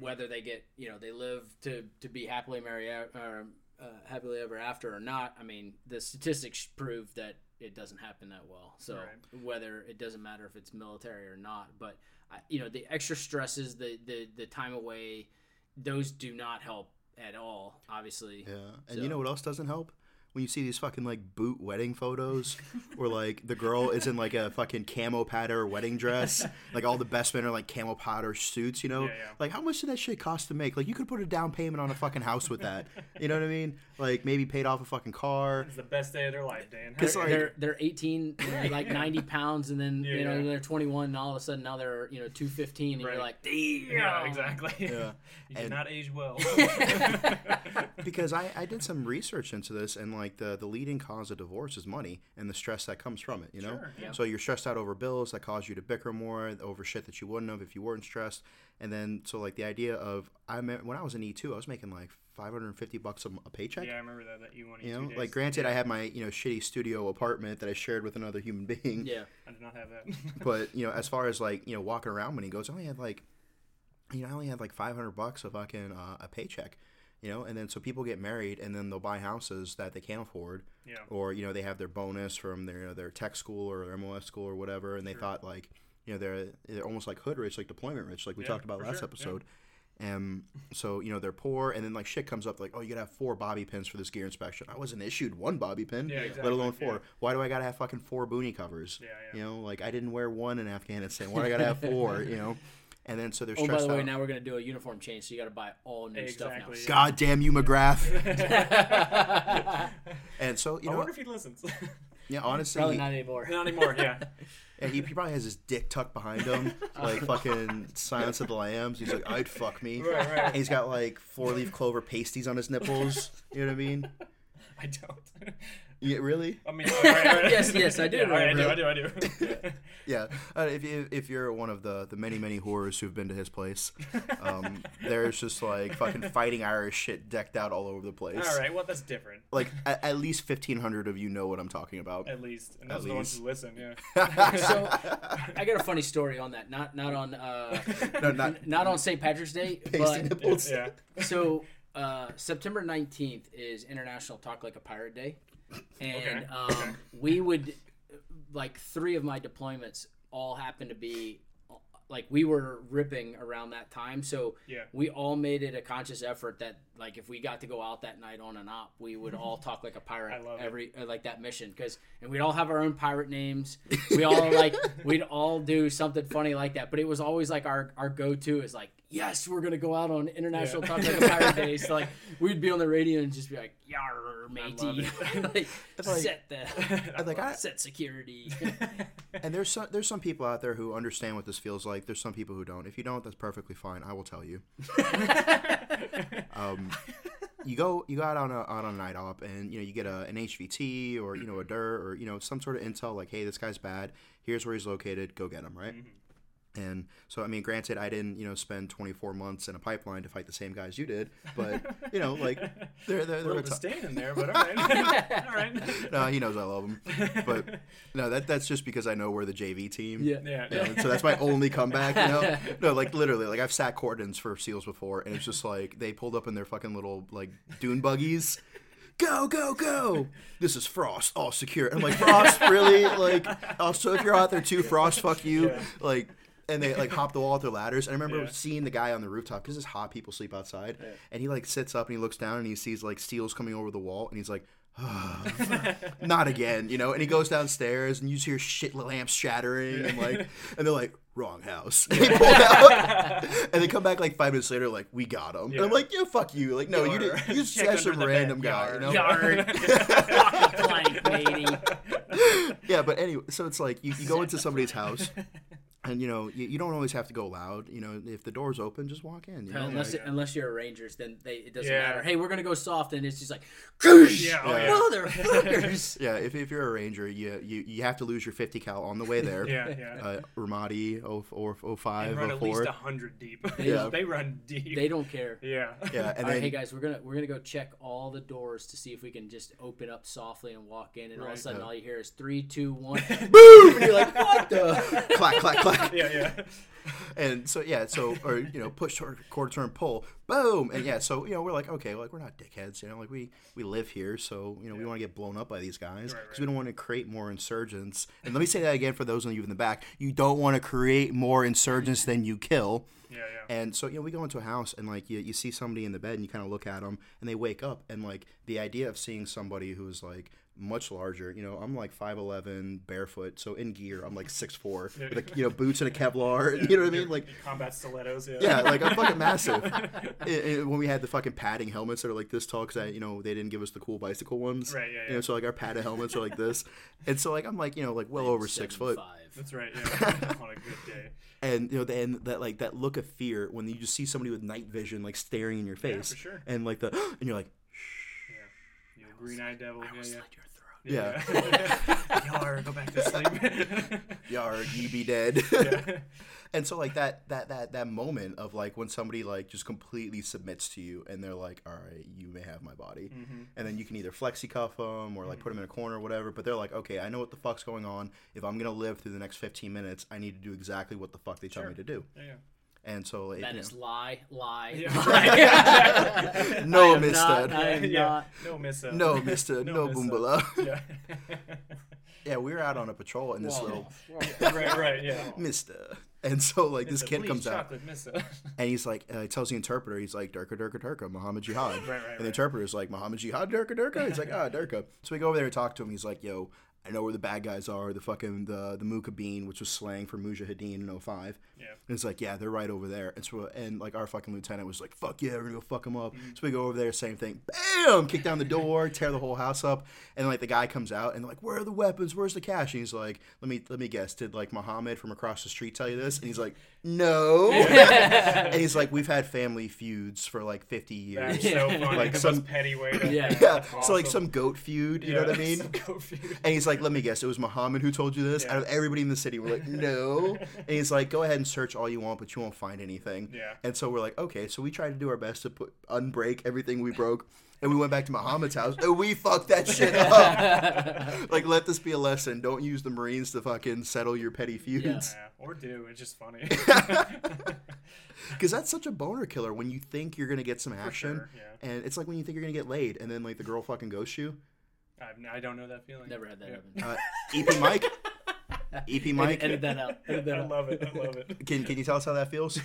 whether they get you know they live to to be happily married or uh, happily ever after or not i mean the statistics prove that it doesn't happen that well so Right. whether it doesn't matter if it's military or not but I, you know the extra stresses the, the the time away those do not help at all obviously Yeah, and So- you know what else doesn't help? When you see these fucking like boot wedding photos, where like the girl is in like a fucking camo powder wedding dress, like all the best men are like camo powder suits, you know? Yeah, yeah. Like how much did that shit cost to make? Like you could put a down payment on a fucking house with that. You know what I mean? Like maybe paid off a fucking car. It's the best day of their life, Dan. 'Cause, like- they're they're 18 they're like 90 pounds and then Yeah, you know yeah. they're 21 and all of a sudden now they're you know 215 and Right. you're like damn yeah, exactly. Yeah. you did not age well. because I, I did some research into this and like the the leading cause of divorce is money and the stress that comes from it. You know. Sure, yeah. So you're stressed out over bills that cause you to bicker more over shit that you wouldn't have if you weren't stressed. And then so like the idea of I meant when I was in E two, I was making like 550 bucks a paycheck. Yeah, I remember that that you wanted. You know, days. like granted, I had my you know shitty studio apartment that I shared with another human being. Yeah. I did not have that. But you know, as far as like you know walking around when he goes, I only had like, you know, I only had like 500 bucks of fucking uh, a paycheck. You know, and then so people get married and then they'll buy houses that they can't afford, yeah. or you know they have their bonus from their you know, their tech school or their MOS school or whatever, and they Sure. thought like you know they're they're almost like hood rich, like deployment rich, like we Yeah, talked about last sure, yeah. episode. And so you know they're poor, and then like shit comes up like, oh, you gotta have four bobby pins for this gear inspection. I wasn't issued one bobby pin, Yeah, let alone four. yeah. Why do I gotta have fucking four boonie covers? Yeah, yeah. You know, like I didn't wear one in Afghanistan. Why do I gotta have four? You know, and then so they're Oh, by stressed the way, out. now we're gonna do a uniform change, so you got to buy all new Exactly. stuff God damn you, McGrath. and so you I know, wonder if he listens. yeah, honestly, Probably not anymore. not anymore. Yeah. yeah, he, he probably has his dick tucked behind him, like fucking Silence of the Lambs. He's like, I'd fuck me. Right, right. And he's got like four leaf clover pasties on his nipples. You know what I mean? I don't. Yeah, really? I mean, all right, all right. Yes, yes, I do Yeah, all right, I do. I do. I do. Yeah. Uh, if, you, if you're one of the, the many, many whores who've been to his place, um, there's just like fucking fighting Irish shit decked out all over the place. all right. Well, that's different. Like, at, at least 1,500 of you know what I'm talking about. At least, and At those are the ones least. who listen. Yeah. so I got a funny story on that. Not not on uh, No, not not on St. Patrick's Day, pasty but nipples. yeah. so uh, September nineteenth is International Talk Like a Pirate Day, and Okay. um, we would like three of my deployments all happened to be like we were ripping around that time, so Yeah. we all made it a conscious effort that like if we got to go out that night on an op, we would all talk like a pirate love it. every uh, like that mission because and we'd all have our own pirate names. We all like we'd all do something funny like that, but it was always like our our go to is like yes we're gonna go out on International Yeah. Talk Like a Pirate Day. So like we'd be on the radio and just be like yar matey, like, like- set the I like I, set security. and there's some there's some people out there who understand what this feels like. There's some people who don't. If you don't, that's perfectly fine. I will tell you. Um, you go you go out on a out on a night op, and you know you get a, an HVT or you know a DUR or you know some sort of intel like, hey, this guy's bad. Here's where he's located. Go get him, right? And so, I mean, granted, I didn't, you know, spend 24 months in a pipeline to fight the same guys you did, but you know, like, they're they're, A they're little a t- disdain in there, but all right. all right. no, he knows I love him, but no, that that's just because I know we're the JV team. Yeah. Yeah. Yeah, so that's my only comeback, you know. No, like literally, like I've sat cordons for seals before, and it's just like they pulled up in their fucking little like dune buggies. Go, go, go! This is Frost, all secure. And I'm like, Frost, really? Like, oh, also, if you're out there too, Frost, fuck you. Yeah. Like, and they like hop the wall with their ladders. And I remember Yeah. seeing the guy on the rooftop because it's hot, people sleep outside. And he like sits up and he looks down and he sees like SEALs coming over the wall, and he's like, not again, you know. And he goes downstairs, and you just hear shit lamps shattering, and like, and they're like, wrong house. And they pull out, and they come back like five minutes later, like, we got him. And I'm like, yeah, fuck you. Like, no, you Yar. did, you just Check some random bed, guy, you know. yar. Yard. Matey. Yeah, but anyway, so it's like you, you go into somebody's house. And you know you, you don't always have to go loud. You know if the door's open, just walk in. You know? unless like- it, unless you're a Rangers, then they, it doesn't Yeah. matter. Hey, we're gonna go soft, and it's just like, Goosh! Yeah, oh, Yeah. motherfuckers. yeah, if, if you're a ranger, you, you you have to lose your 50 cal on the way there. Yeah, yeah. Uh, Ramadi 0, or 05, They run at 04. least hundred deep. Yeah. they run deep. they don't care. yeah. Yeah, and All then right, hey guys, we're gonna we're gonna go check all the doors to see if we can just open up softly and walk in, and all of a sudden Yeah. all you hear is three, two, one, boom, and you're like, what the? clack, clack, clack. Yeah, yeah. And so yeah, so or you know, push toward quarter turn, pull, boom, and yeah, so you know, we're like, okay, like we're not dickheads, you know, like we we live here, so you know, we want to get blown up by these guys Right, because we don't want to create more insurgents. And let me say that again for those of you in the back, you don't want to create more insurgents than you kill. Yeah, yeah. And so, you know, we go into a house and like you, you see somebody in the bed and you kind of look at them and they wake up and like the idea of seeing somebody who's like much larger, you know, I'm like 5'11 barefoot. So in gear, I'm like 6'4 with like, you know, boots and a Kevlar. you know what I mean? Like, combat stilettos. Yeah. yeah, like I'm fucking massive. And- and when we had the fucking padding helmets that are like this tall, because you know they didn't give us the cool bicycle ones. Right, yeah, You yeah. know, so like our padded helmets are like this, and so like I'm like you know like well over six foot, Five. That's right. Yeah. On a good day. and you know then that like that look of fear when you just see somebody with night vision like staring in your face. Yeah, face, for sure. and like the and you're like Yeah. You Green Eye Devil. I Yeah, will yeah. slit your throat. Yeah. Yar, go back to sleep. Yar, ye be dead. yeah. and so like that that that that moment of like when somebody like just completely submits to you and they're like all right you may have my body Mm-hmm. and then you can either flexi cuff them or like put them in a corner or whatever but they're like okay i know what the fuck's going on if i'm gonna live through the next 15 minutes i need to do exactly what the fuck they tell me to do Yeah, yeah. And so like, That you know, lie, lie, Yeah. lie. No, mister. not- I am yeah. No mister. no mister no, miss up. boombala Yeah. yeah we were out on a patrol in this Whoa. little right, right, yeah. mister and so like this kid comes out chocolate, miss and he's like uh, he tells the interpreter he's like durka durka durka muhammad jihad Right, right, And the right. interpreter's like, Muhammad Jihad, Durka, Durka? He's like, ah, Durka. So we go over there and talk to him. He's like, yo, I know where the bad guys are. The fucking, the, the Mukabeen, which was slang for Mujahideen in 05. Yeah. And it's like, yeah, they're right over there. And so, and like our fucking lieutenant was like, fuck yeah, we're gonna go fuck them up. Mm-hmm. So we go over there, same thing. Bam! Kick down the door, tear the whole house up. And like the guy comes out and like, where are the weapons? Where's the cash? And he's like, let me, let me guess. Did like Muhammad from across the street tell you this? And he's like, no. and he's like, we've had family feuds for like 50 years. That's so funny. Like Like some- some petty way to. Yeah. Yeah, That's so like some goat feud, you Yeah, know what I mean? some goat feud. And he's like, let me guess, it was Muhammad who told you this? Yeah. Out of everybody in the city, we're like, no. and he's like, go ahead and search all you want, but you won't find anything. Yeah. And so we're like, okay, so we tried to do our best to put unbreak everything we broke. And we went back to Muhammad's house and we fucked that shit up. like, let this be a lesson. Don't use the Marines to fucking settle your petty feuds. Yeah, or do. It's just funny. Because that's such a boner killer when you think you're going to get some action. sure, yeah. And it's like when you think you're going to get laid and then, like, the girl fucking ghosts you. I, I don't know that feeling. Never had that Yeah. happen. Uh, EP Mike? EP Mike? Edit, edit that out. Edit that I out. love it. I love it. Can, can you tell us how that feels?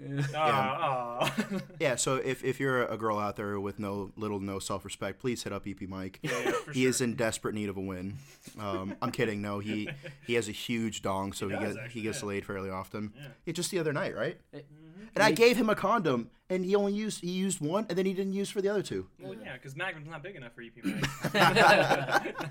Horrible. Aw, aw. Yeah, so if, if you're a girl out there with no little no self respect, please hit up EP Mike. yeah, yeah, he sure. is in desperate need of a win. Um, I'm kidding. No, he he has a huge dong, so he, He does, gets actually, he gets yeah. laid fairly often. Yeah. Yeah, just the other night, right? It- And I gave him a condom, and he only used he used one, and then he didn't use for the other two. Well, yeah, because Magnum's not big enough for EP Mag.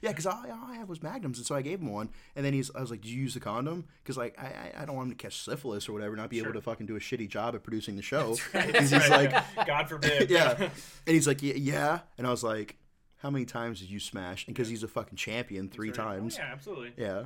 Yeah, because all, all I had was magnums, and so I gave him one. And then he's I was like, "Did you use the condom?" Because like I, I I don't want him to catch syphilis or whatever, not be able to fucking do a shitty job at producing the show. Right, he's right, like. God forbid. yeah. And he's like, yeah, yeah. And I was like, how many times did you smash? And because he's a fucking champion three That's right. Oh, times. yeah, absolutely. Yeah.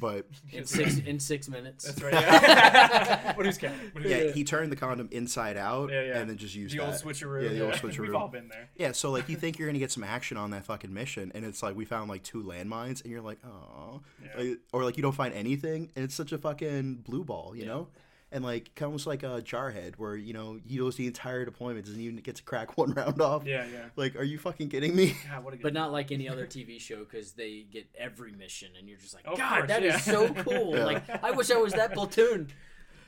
But in six in six minutes. That's right. Yeah. but who's counting? But yeah, he turned the condom inside out Yeah, yeah. and then just used the old switcheroo. Yeah, the old switcheroo. We've all been there. Yeah, so like you think you're gonna get some action on that fucking mission, and it's like we found like two landmines, and you're like, oh, Yeah. or like you don't find anything, and it's such a fucking blue ball, you know, and like almost like a jarhead where you know he goes the entire deployment, doesn't even get to crack one round off. Yeah, yeah. Like, are you fucking kidding me? God, what a good but not like any other TV show because they get every mission, and you're just like, Of God, course, that is yeah. so cool. Yeah. Like, I wish I was that platoon.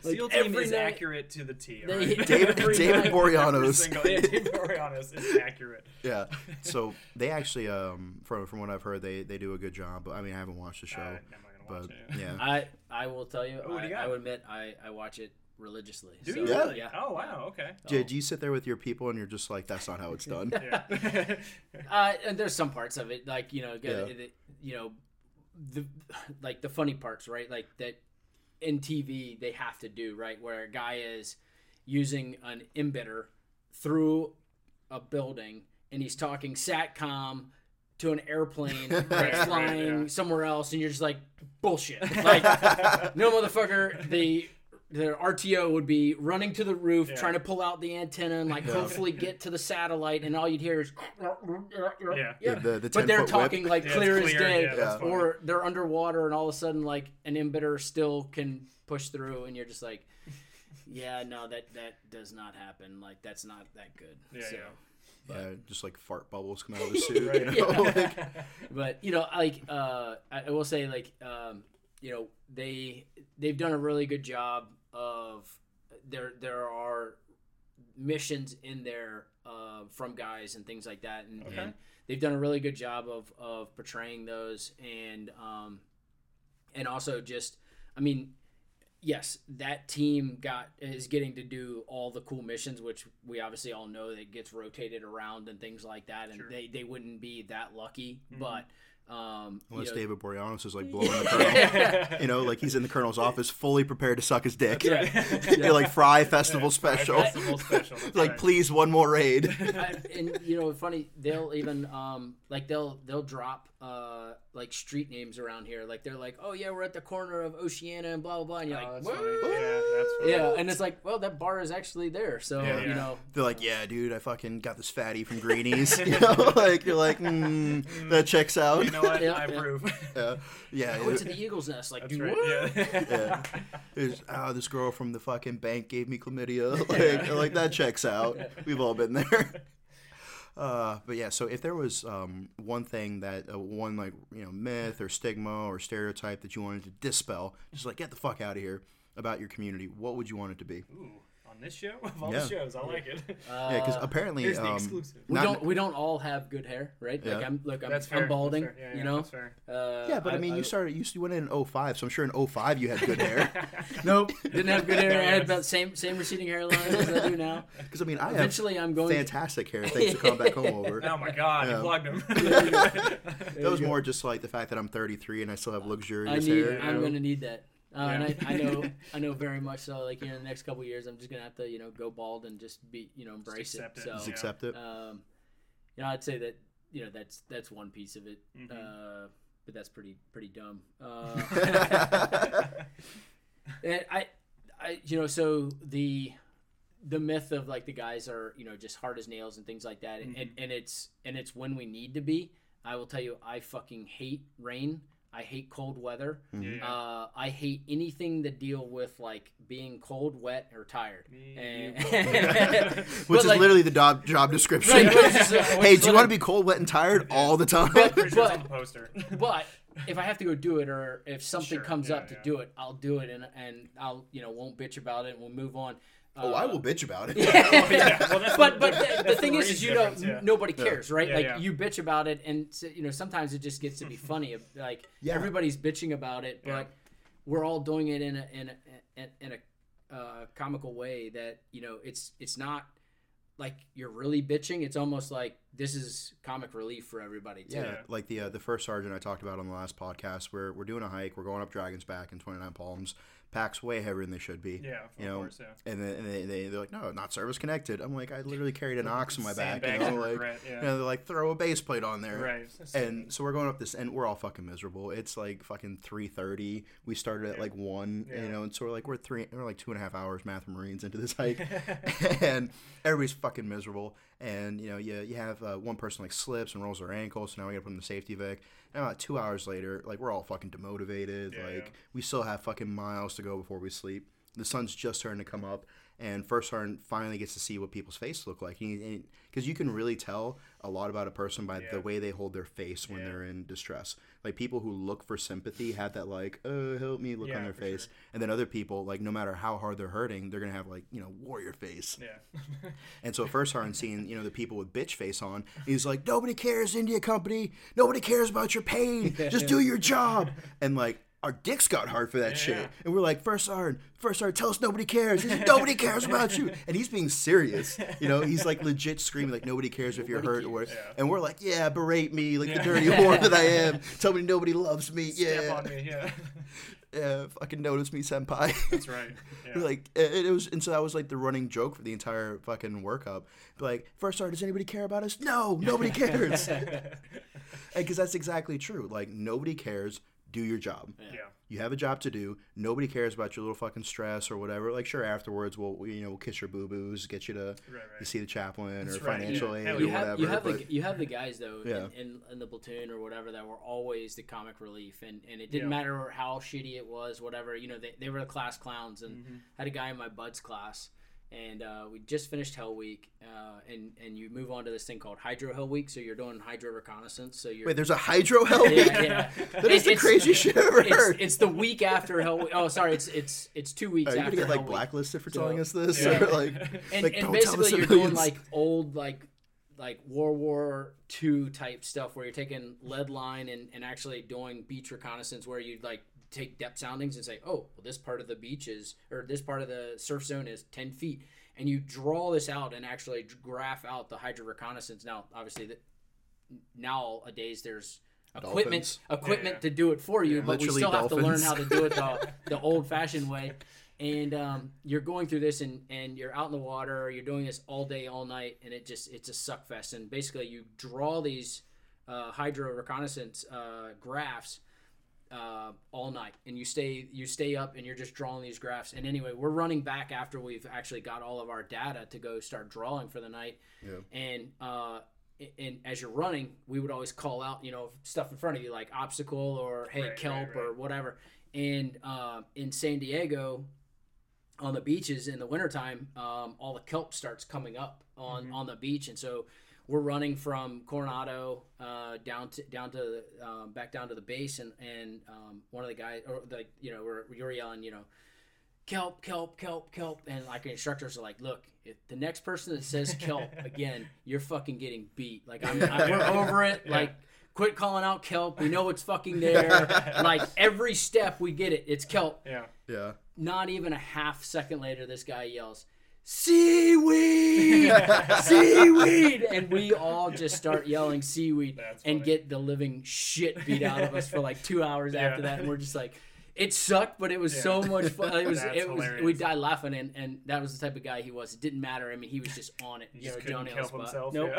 Like, SEAL team every is night- accurate to the T. They- Right? David Every David night. Every Boreanaz. single, yeah, David Boreanaz is accurate. yeah. So they actually, um, from from what I've heard, they they do a good job. But I mean, I haven't watched the show, Uh, I'm not gonna but watch yeah. I I will tell you, Oh, I, you? I would admit I, I watch it religiously. Do so, you Yeah. really? Yeah. Oh wow. Okay. Do, do you sit there with your people and you're just like, that's not how it's done? Yeah. Uh, and there's some parts of it, like you know, get- Yeah. it- you know, the like the funny parts, right? Like that in TV they have to do right, where a guy is using an MBITR through a building and he's talking satcom to an airplane that's flying yeah. somewhere else, and you're just like bullshit. Like no motherfucker, the the RTO would be running to the roof, Yeah. trying to pull out the antenna and like Yeah. hopefully get to the satellite, and all you'd hear is Yeah. yeah. The- the but they're 10-foot whip. talking like Yeah, clear it's as day, yeah, that's funny. or they're underwater, and all of a sudden like an MBITR still can push through, and you're just like, yeah, no, that that does not happen. Like that's not that good. Yeah, so. yeah. Yeah, just like fart bubbles come out of the suit. Right. You know? Like, but you know like uh I, I will say like um you know they they've done a really good job of there there are missions in there uh, from guys and things like that and, Okay. and they've done a really good job of of portraying those and um and also just i mean yes that team got is getting to do all the cool missions which we obviously all know that gets rotated around and things like that and Sure. they they wouldn't be that lucky Mhm. but Um, you Unless know- David Boreanaz is like blowing the colonel. you know, like he's in the colonel's office, fully prepared to suck his dick. Right. You're like Fry Festival special. Festival special. like, right. please, one more raid. I, and you know, funny, they'll even um like they'll they'll drop uh like street names around here. Like they're like, oh yeah, we're at the corner of Oceana and blah blah blah. And you're Oh, like, that's what? funny. Yeah, that's funny. Yeah, and it's like, well, that bar is actually there. So Yeah, you know, They're like, yeah, dude, I fucking got this fatty from Greenies. You know, like you're like, mm, that checks out. You know what? Yeah, I approve. Yeah, yeah. I went to the Eagle's Nest. Like, That's dude, right. what? Yeah. yeah. There's, oh, this girl from the fucking bank gave me chlamydia. Like, like that checks out. We've all been there. Uh, but yeah, so if there was um, one thing that uh, one like you know myth or stigma or stereotype that you wanted to dispel, just like get the fuck out of here about your community, what would you want it to be? Ooh, on this show of all Yeah. the shows, I like it. Uh, Yeah, because apparently Here's the um, exclusive. we not- don't we don't all have good hair, right? Like I'm look, I'm, That's fair. I'm balding. That's fair. Yeah, you yeah, know. That's fair. Uh, Yeah, but I, mean, you started you, you went in 05, so I'm sure in 05 you had good hair. Nope, didn't have good hair. I had Yes. about same same receding hairline as I do now. Because I mean, I have Eventually, I'm going. fantastic hair. Thanks to come back home over. Oh my god, Yeah. you plugged him. That was more just like the fact that I'm 33 and I still have I luxurious need. hair. I'm you know? gonna need that. Uh, And I, I know, I know very much so. Like you know, the next couple years, I'm just gonna have to, you know, go bald and just be, you know, embrace it. accept it. So, Just Yeah. accept it. um, you know, I'd say that, you know, that's that's one piece of it. Mhm. Uh, but that's pretty pretty dumb. Uh, and I, I, you know, so the the myth of like the guys are, you know, just hard as nails and things like that, and, and, and it's and it's when we need to be. I will tell you, I fucking hate rain. I hate cold weather. Yeah. Uh, I hate anything that deal with like being cold, wet, or tired. And- Which is like- literally the job job description. Right, which is, uh, hey, do you want to be cold, wet, and tired all the time? But- Pretty sure it's on the poster. but if I have to go do it, or if something Sure, comes yeah, up to yeah. do it, I'll do it, and and I'll you know won't bitch about it, and we'll move on. Oh, I will bitch about it. yeah. Well, that's but the- but that's the, the the thing is, is you know yeah. nobody cares, right? Yeah, like yeah. you bitch about it, and you know sometimes it just gets to be funny. Like Yeah. everybody's bitching about it, but Yeah. we're all doing it in a in a in, in a uh, comical way that you know it's it's not like you're really bitching. It's almost like this is comic relief for everybody too. Yeah, Yeah. like the uh, the first sergeant I talked about on the last podcast, where we're doing a hike, we're going up Dragon's Back in 29 Palms. Packs way heavier than they should be. Yeah, of You know, course, yeah. And then and they, they, they're like, no, not service connected. I'm like, I literally carried an ox on my back. You know, and like, regret, yeah. you know, they're like, throw a base plate on there. Right. And so we're going up this, and we're all fucking miserable. It's like fucking three thirty. We started at Yeah. like one, Yeah. you know, and so we're like we're three, we're like two and a half hours math and marines into this hike, and everybody's fucking miserable. And you know, you you have uh, one person like slips and rolls their ankle, so now we got to put them in the safety vic. And about two hours later, like we're all fucking demotivated. Yeah, like yeah. we still have fucking miles to go before we sleep. The sun's just starting to come up, and first sergeant finally gets to see what people's face look like. Because you can really tell a lot about a person by Yeah. the way they hold their face when Yeah. they're in distress. Like people who look for sympathy have that like, "Oh, help me" look Yeah, on their face, sure. and then other people like no matter how hard they're hurting, they're gonna have like you know warrior face. Yeah. And so first sergeant seeing you know the people with bitch face on, he's like, nobody cares, India Company. Nobody cares about your pain. Just do your job. And like. Our dicks got hard for that shit, Yeah. and we're like, First Sergeant, First Sergeant, tell us nobody cares. Like, nobody cares about you, and he's being serious. You know, he's like legit screaming like nobody cares if you're hurt, or Nobody. Yeah. and we're like, yeah, berate me like the dirty whore that I am. Tell me nobody loves me. Step Yeah, on me, yeah. yeah, fucking notice me, senpai. That's right. Yeah. like it, it was, and so that was like the running joke for the entire fucking workup. Be like, first sergeant, does anybody care about us? No, nobody cares. Because that's exactly true. Like nobody cares. Do your job. yeah. You have a job to do. Nobody cares about your little fucking stress or whatever. Like sure, afterwards we'll you know we'll kiss your boo boos, get you to, Right, to right. see the chaplain or right, financial yeah. aid Hell or you have whatever. you have but- the you have the guys though Yeah. in, in, in the platoon or whatever that were always the comic relief and, and it didn't Yeah. matter how shitty it was whatever you know they, they were the class clowns and Mm-hmm. had a guy in my BUD/S class and uh, we just finished Hell Week uh, and and you move on to this thing called Hydro Hell Week so you're doing hydro reconnaissance so you're Wait, there's a hydro hell week. yeah, yeah. That is the It's- craziest shit I've ever It's, heard. it's the week after Hell Week. Oh, sorry, it's it's it's two weeks Are you after gonna get Hell like Week. blacklisted for So- telling us this? Yeah. Or, like, and, like, and basically you're doing like old like like World War II type stuff where you're taking lead line and, and actually doing beach reconnaissance where you'd like take depth soundings and say, oh, well, this part of the beach is or this part of the surf zone is ten feet, and you draw this out and actually graph out the hydro reconnaissance. Now, obviously, that nowadays there's equipment Dolphins. equipment Yeah. to do it for you, Yeah. but we Literally still have to learn how to do it the, the old fashioned way. And um, you're going through this, and, and you're out in the water. You're doing this all day, all night, and it just it's a suck fest. And basically, you draw these uh, hydro reconnaissance uh, graphs uh, all night, and you stay you stay up, and you're just drawing these graphs. And anyway, we're running back after we've actually got all of our data to go start drawing for the night. Yeah. And uh, and as you're running, we would always call out, you know, stuff in front of you like obstacle or hey Right, kelp right, or whatever. And uh, in San Diego, on the beaches in the wintertime, um, all the kelp starts coming up on, Mm-hmm. on the beach, and so we're running from Coronado uh, down to down to um, back down to the base, and and um, one of the guys, or like you know, we're you're yelling, you know, kelp, kelp, kelp, kelp, and like the instructors are like, look, if the next person that says kelp again, you're fucking getting beat. Like I'm, I, we're over it. Yeah. Like. Quit calling out kelp. We know it's fucking there. like every step, we get it. It's kelp Yeah. Yeah. not even a half second later, this guy yells, "Seaweed, seaweed!" and we all just start yelling "seaweed" That's and funny. get the living shit beat out of us for like two hours Yeah. after that, and we're just like. It sucked, but it was Yeah. so much fun. It was, it was. We died laughing, and, and that was the type of guy he was. It didn't matter. I mean, he was just on it. He you just know, couldn't Johnny on help spot. himself. Nope.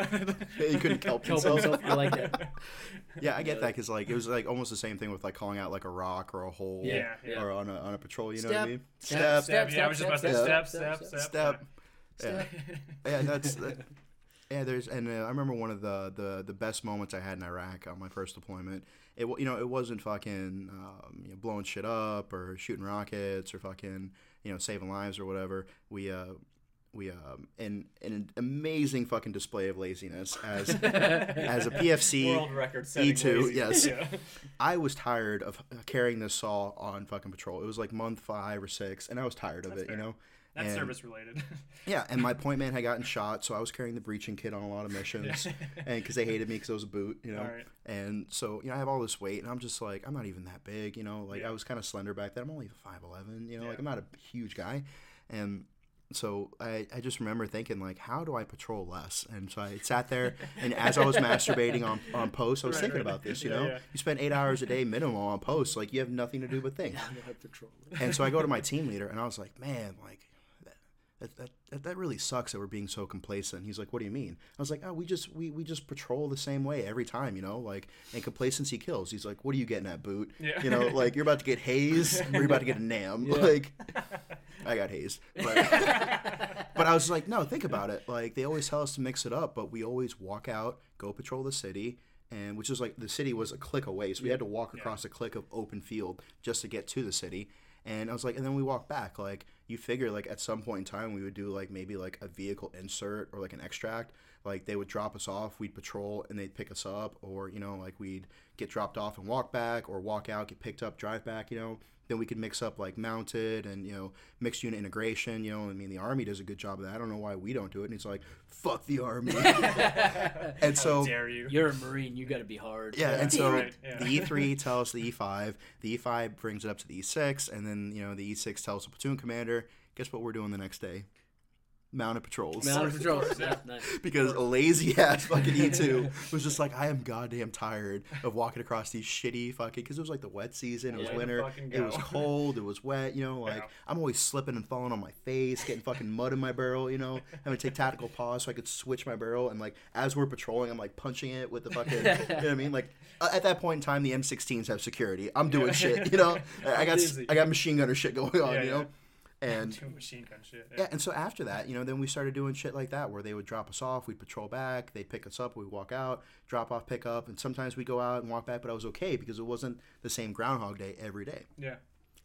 Yeah. He couldn't kelp Kelp himself. himself. I like that. Yeah, I get that because like it was like almost the same thing with like calling out like a rock or a hole. Yeah, yeah. Or on a on a patrol. You know what I mean? step, Step. yeah, I was just about to say step, step, step, step, step, Step. Step. Yeah, that's. that- yeah, there's and uh, I remember one of the, the the best moments I had in Iraq on my first deployment. It you know it wasn't fucking um, you know, blowing shit up or shooting rockets or fucking you know saving lives or whatever. We uh we um in, in an amazing fucking display of laziness as as a PFC. World record E2, yes. Yeah. I was tired of carrying this saw on fucking patrol. It was like month five or six, and I was tired of That's it. You know. That's And- service related. Yeah, and my point man had gotten shot, so I was carrying the breaching kit on a lot of missions, and because they hated me because I was a boot, you know. Alright. And so you know I have all this weight, and I'm just like I'm not even that big, you know. Like Yeah. I was kind of slender back then. I'm only five eleven, you know. Like I'm not a huge guy, and so I, I just remember thinking like how do I patrol less? And so I sat there, and as I was masturbating on on post, I was Right, thinking right. about this. You Yeah, know, yeah. you spend eight hours a day minimum on posts, like you have nothing to do but think. And so I go to my team leader, and I was like, man, like. That, that, that, really sucks that we're being so complacent. He's like, "What do you mean?" I was like, "Oh, we just we, we just patrol the same way every time, you know. Like, and complacency kills." He's like, "What are you getting at, boot? Yeah. You know, like you're about to get hazed, or you're about to get a nam. Like, I got hazed, but but I was like, no, think about it. Like they always tell us to mix it up, but we always walk out, go patrol the city, and which is like the city was a click away, so we had to walk across a click of open field just to get to the city. And I was like, and then we walk back. Like you figure, like at some point in time, we would do like maybe like a vehicle insert or like an extract. Like they would drop us off, we'd patrol, and they'd pick us up, or you know, like we'd get dropped off and walk back, or walk out, get picked up, drive back. You know, then we could mix up like mounted and you know mixed unit integration. You know, I mean the army does a good job of that. I don't know why we don't do it. And he's like, "Fuck the army." and so Dare you? You're a marine. You got to be hard. yeah, and so Right, yeah. the E3 tells the E5, the E5 brings it up to the E6, and then you know the E6 tells the platoon commander. Guess what we're doing the next day? Mounted patrols. Mounted patrols. Yeah, yeah. nice. because a lazy ass fucking E2 was just like, I am goddamn tired of walking across these shitty fucking. Because it was like the wet season, it was Yeah. winter, it was cold, it was wet. You know, like Yeah. I'm always slipping and falling on my face, getting fucking mud in my barrel. You know, having to take tactical pause so I could switch my barrel. And like as we're patrolling, I'm like punching it with the fucking. you know what I mean? Like uh, at that point in time, the M16s have security. I'm doing Yeah. shit. You know, I got I got machine gunner shit going on. Yeah, you know. Yeah. And Two machine gun shit. yeah, and so after that, you know, then we started doing shit like that where they would drop us off, we'd patrol back, they'd pick us up, we'd walk out, drop off, pick up, and sometimes we go out and walk back, but I was okay because it wasn't the same Groundhog Day every day. Yeah.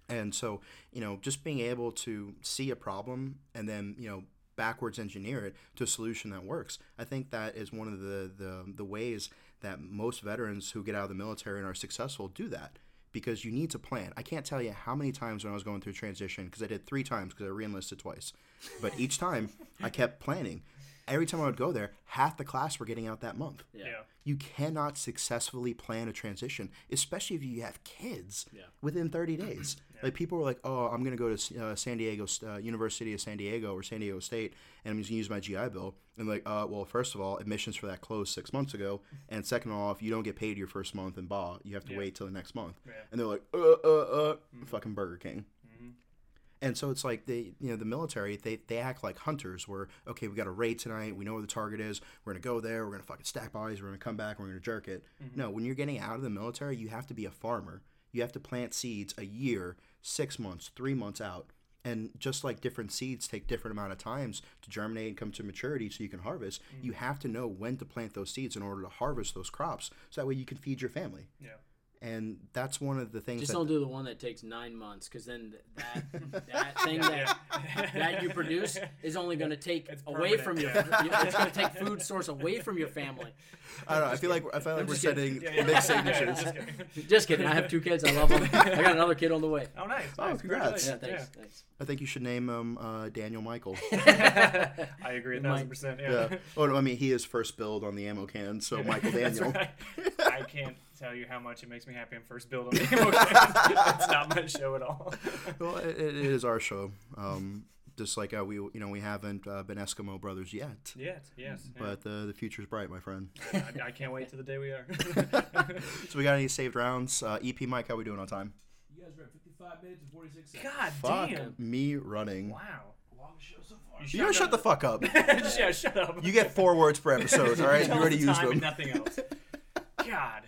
And so, you know, just being able to see a problem and then, you know, backwards engineer it to a solution that works. I think that is one of the, the, the ways that most veterans who get out of the military and are successful do that because you need to plan. I can't tell you how many times when I was going through transition, because I did three times because I reenlisted twice, but each time I kept planning. every time I would go there, half the class were getting out that month. Yeah. Yeah. You cannot successfully plan a transition, especially if you have kids Yeah. within 30 days. Like people were like, "Oh, I'm going to go to uh, San Diego uh, University of San Diego or San Diego State, and I'm just going to use my GI Bill." And like, uh, well, first of all, admissions for that closed six months ago, and second of all, if you don't get paid your first month in BA, you have to Yeah. wait till the next month. Yeah. And they're like, "Uh, uh, uh, fucking Burger King." Mhm. And so it's like they, you know, the military, they, they act like hunters. Where okay, we got a raid tonight. We know where the target is. We're gonna go there. We're gonna fucking stack bodies. We're gonna come back. We're gonna jerk it. No, when you're getting out of the military, you have to be a farmer. You have to plant seeds a year, six months, three months out. And just like different seeds take different amount of times to germinate and come to maturity, so you can harvest. You mm. have to know when to plant those seeds in order to harvest those crops, so that way you can feed your family. Yeah. And that's one of the things. Just that don't do the one that takes nine months, because then that that thing Yeah, that that you produce is only going to take away from your. yeah. you- It's going to take food source away from your family. I don't know. I feel like I feel like I'm we're setting Yeah, yeah. mixed Yeah, signatures. just kidding. Just kidding. I have two kids. I love them. I got another kid on the way. Oh, nice. Oh, nice. congrats. Yeah, Congratulations. thanks. Thanks. I think you should name him uh, Daniel Michael. I agree a thousand percent. Yeah. yeah. Oh, no, I mean he is first billed on the ammo can, so Michael That's Daniel. right. I can't tell you how much it makes me happy I'm first billed on the ammo can. It's not my show at all. well, it, it is our show. Um, just like uh, we, you know, we haven't uh, been Eskimo brothers yet, Yes, yes. yeah. but uh, the future's bright, my friend. I, I can't wait to the day we are. So we got any saved rounds? Uh, EP Mike, how we doing on time? You guys are at 55 minutes and 46 seconds. God Fuck damn. me running. Wow. Longest show so far. You gotta shut the fuck up. yeah, shut up. You get four words per episode. All right, you already used time and them. nothing else. God.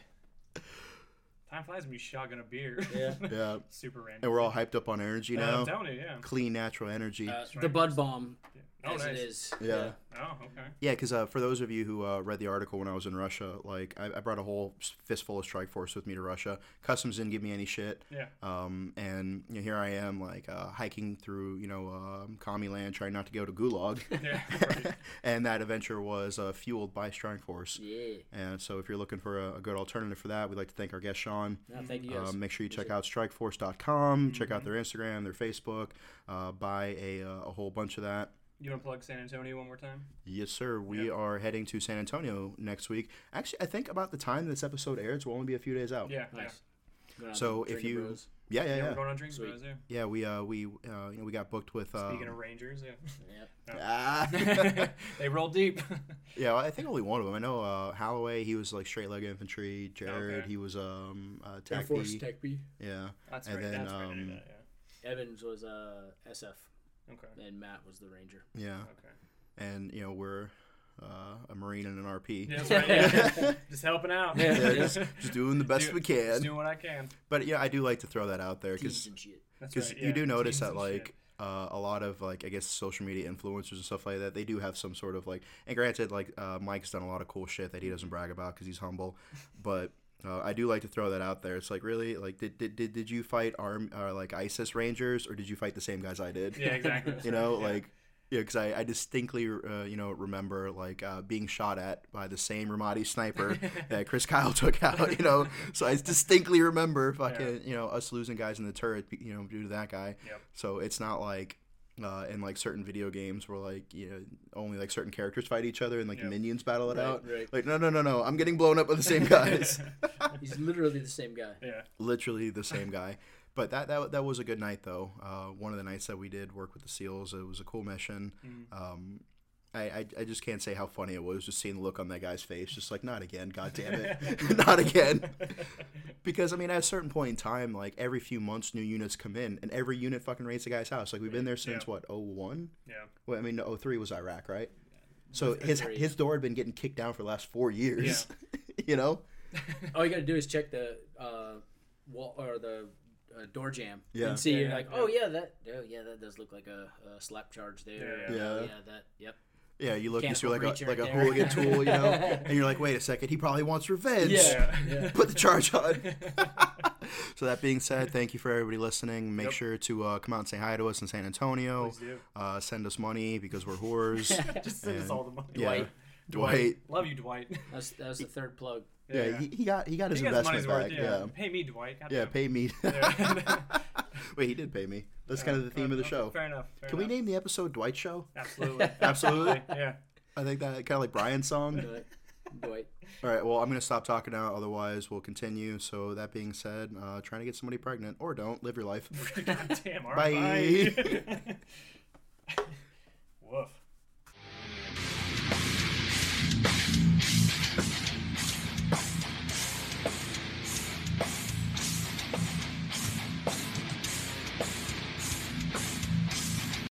Time flies when you shotgun a beer. Yeah. Yeah, Super random. and we're all hyped up on energy Uh, now. I'm telling you, yeah. Clean, natural energy. Uh, the Bud Bomb, Oh, as nice. it is. Yeah. Oh, okay. Yeah, because uh, for those of you who uh, read the article when I was in Russia, like I, I brought a whole fistful of Strikeforce with me to Russia. Customs didn't give me any shit, Yeah. um, and you know, here I am, like uh, hiking through, you know, um, commie land, trying not to go to Gulag, Yeah. Right. and that adventure was uh, fueled by Strikeforce. Yeah. And so, if you're looking for a, a good alternative for that, we'd like to thank our guest Sean. No, thank you guys. Um, make sure you check out strikeforce.com, check out their Instagram, their Facebook, uh, buy a, uh, a whole bunch of that. You want to plug San Antonio one more time? Yes, sir. We Yeah. are heading to San Antonio next week. Actually, I think about the time this episode airs, we'll only be a few days out. Yeah. nice. Going on So if you- Bros. Yeah, yeah, Yeah, yeah. we're going on drinks Sweet. bros, yeah. Yeah, we uh, we uh, you know we got booked with. Uh, Speaking of Rangers, yeah. Yeah. ah. they roll deep. yeah, I think only one of them. I know uh, Holloway. He was like straight leg infantry. Jared, Okay. he was um uh, Air Force B. Tech B. Yeah, That's And right. then, That's right. Um, that, yeah. Evans was uh, SF, Okay. and Matt was the Ranger. yeah, Okay. and you know we're uh, a marine and an RP. Yeah, that's right. Yeah. just helping out. Yeah, Yeah, just, just doing the best Do- we Just can. doing what I can. But yeah, I do like to throw that out there because and shit. That's because right. you do notice Teams that like shit. uh, a lot of like I guess social media influencers and stuff like that they do have some sort of like and granted like uh, Mike's done a lot of cool shit that he doesn't brag about because he's humble, but. Uh, I do like to throw that out there. It's like really like did did, did, did you fight arm uh, like ISIS Rangers or did you fight the same guys I did? Yeah, exactly. You know yeah. like yeah because I, I distinctly uh, you know remember like uh, being shot at by the same Ramadi sniper that Chris Kyle took out you know so I distinctly remember fucking you know us losing guys in the turret you know due to that guy Yep. so it's not like uh, in like certain video games where like you know only like certain characters fight each other and like Yep. minions battle it Right, out right. like no no no no I'm getting blown up by the same guys He's literally the same guy. yeah. literally the same guy. But that, that that was a good night though. Uh, one of the nights that we did work with the seals, it was a cool mission. Mhm. Um, I, I, I just can't say how funny it was just seeing the look on that guy's face, just like not again, god damn it, not again. Because I mean, at a certain point in time, like every few months, new units come in, and every unit fucking raids the guy's house. Like we've been there since Yeah. what 01? Yeah. Well, I mean, 03 was Iraq, right? Yeah. So his Three. his door had been getting kicked down for the last four years. Yeah. you know? All you gotta do is check the uh, wall or the uh, door jam Yeah. and see. Yeah, you're yeah, like, yeah. oh yeah, that oh yeah, that does look like a, a slap charge there. Yeah, yeah. Yeah. yeah, that. Yep. Yeah, you look, you see like a like a there. Halligan tool, you know, and you're like, wait a second, he probably wants revenge. Yeah. Yeah. Put the charge on. so that being said, thank you for everybody listening. Make Yep. sure to uh, come out and say hi to us in San Antonio. Please do. Uh, send us money because we're whores. Just send us all the money. yeah, Dwight. Dwight. Love you, Dwight. That's that's the third plug. Yeah, yeah. He, he, got he got his he investment back. Worth, yeah. yeah. pay me, Dwight. God yeah, damn. pay me. Wait, he did pay me. That's kind of the theme of the show. Fair enough. Fair Can enough. we name the episode Dwight Show? Absolutely. Absolutely. yeah. I think that kind of like Brian's song. Dwight. All right. Well, I'm gonna stop talking now. Otherwise, we'll continue. So that being said, uh, trying to get somebody pregnant or don't live your life. God damn. All right, bye. bye. Woof.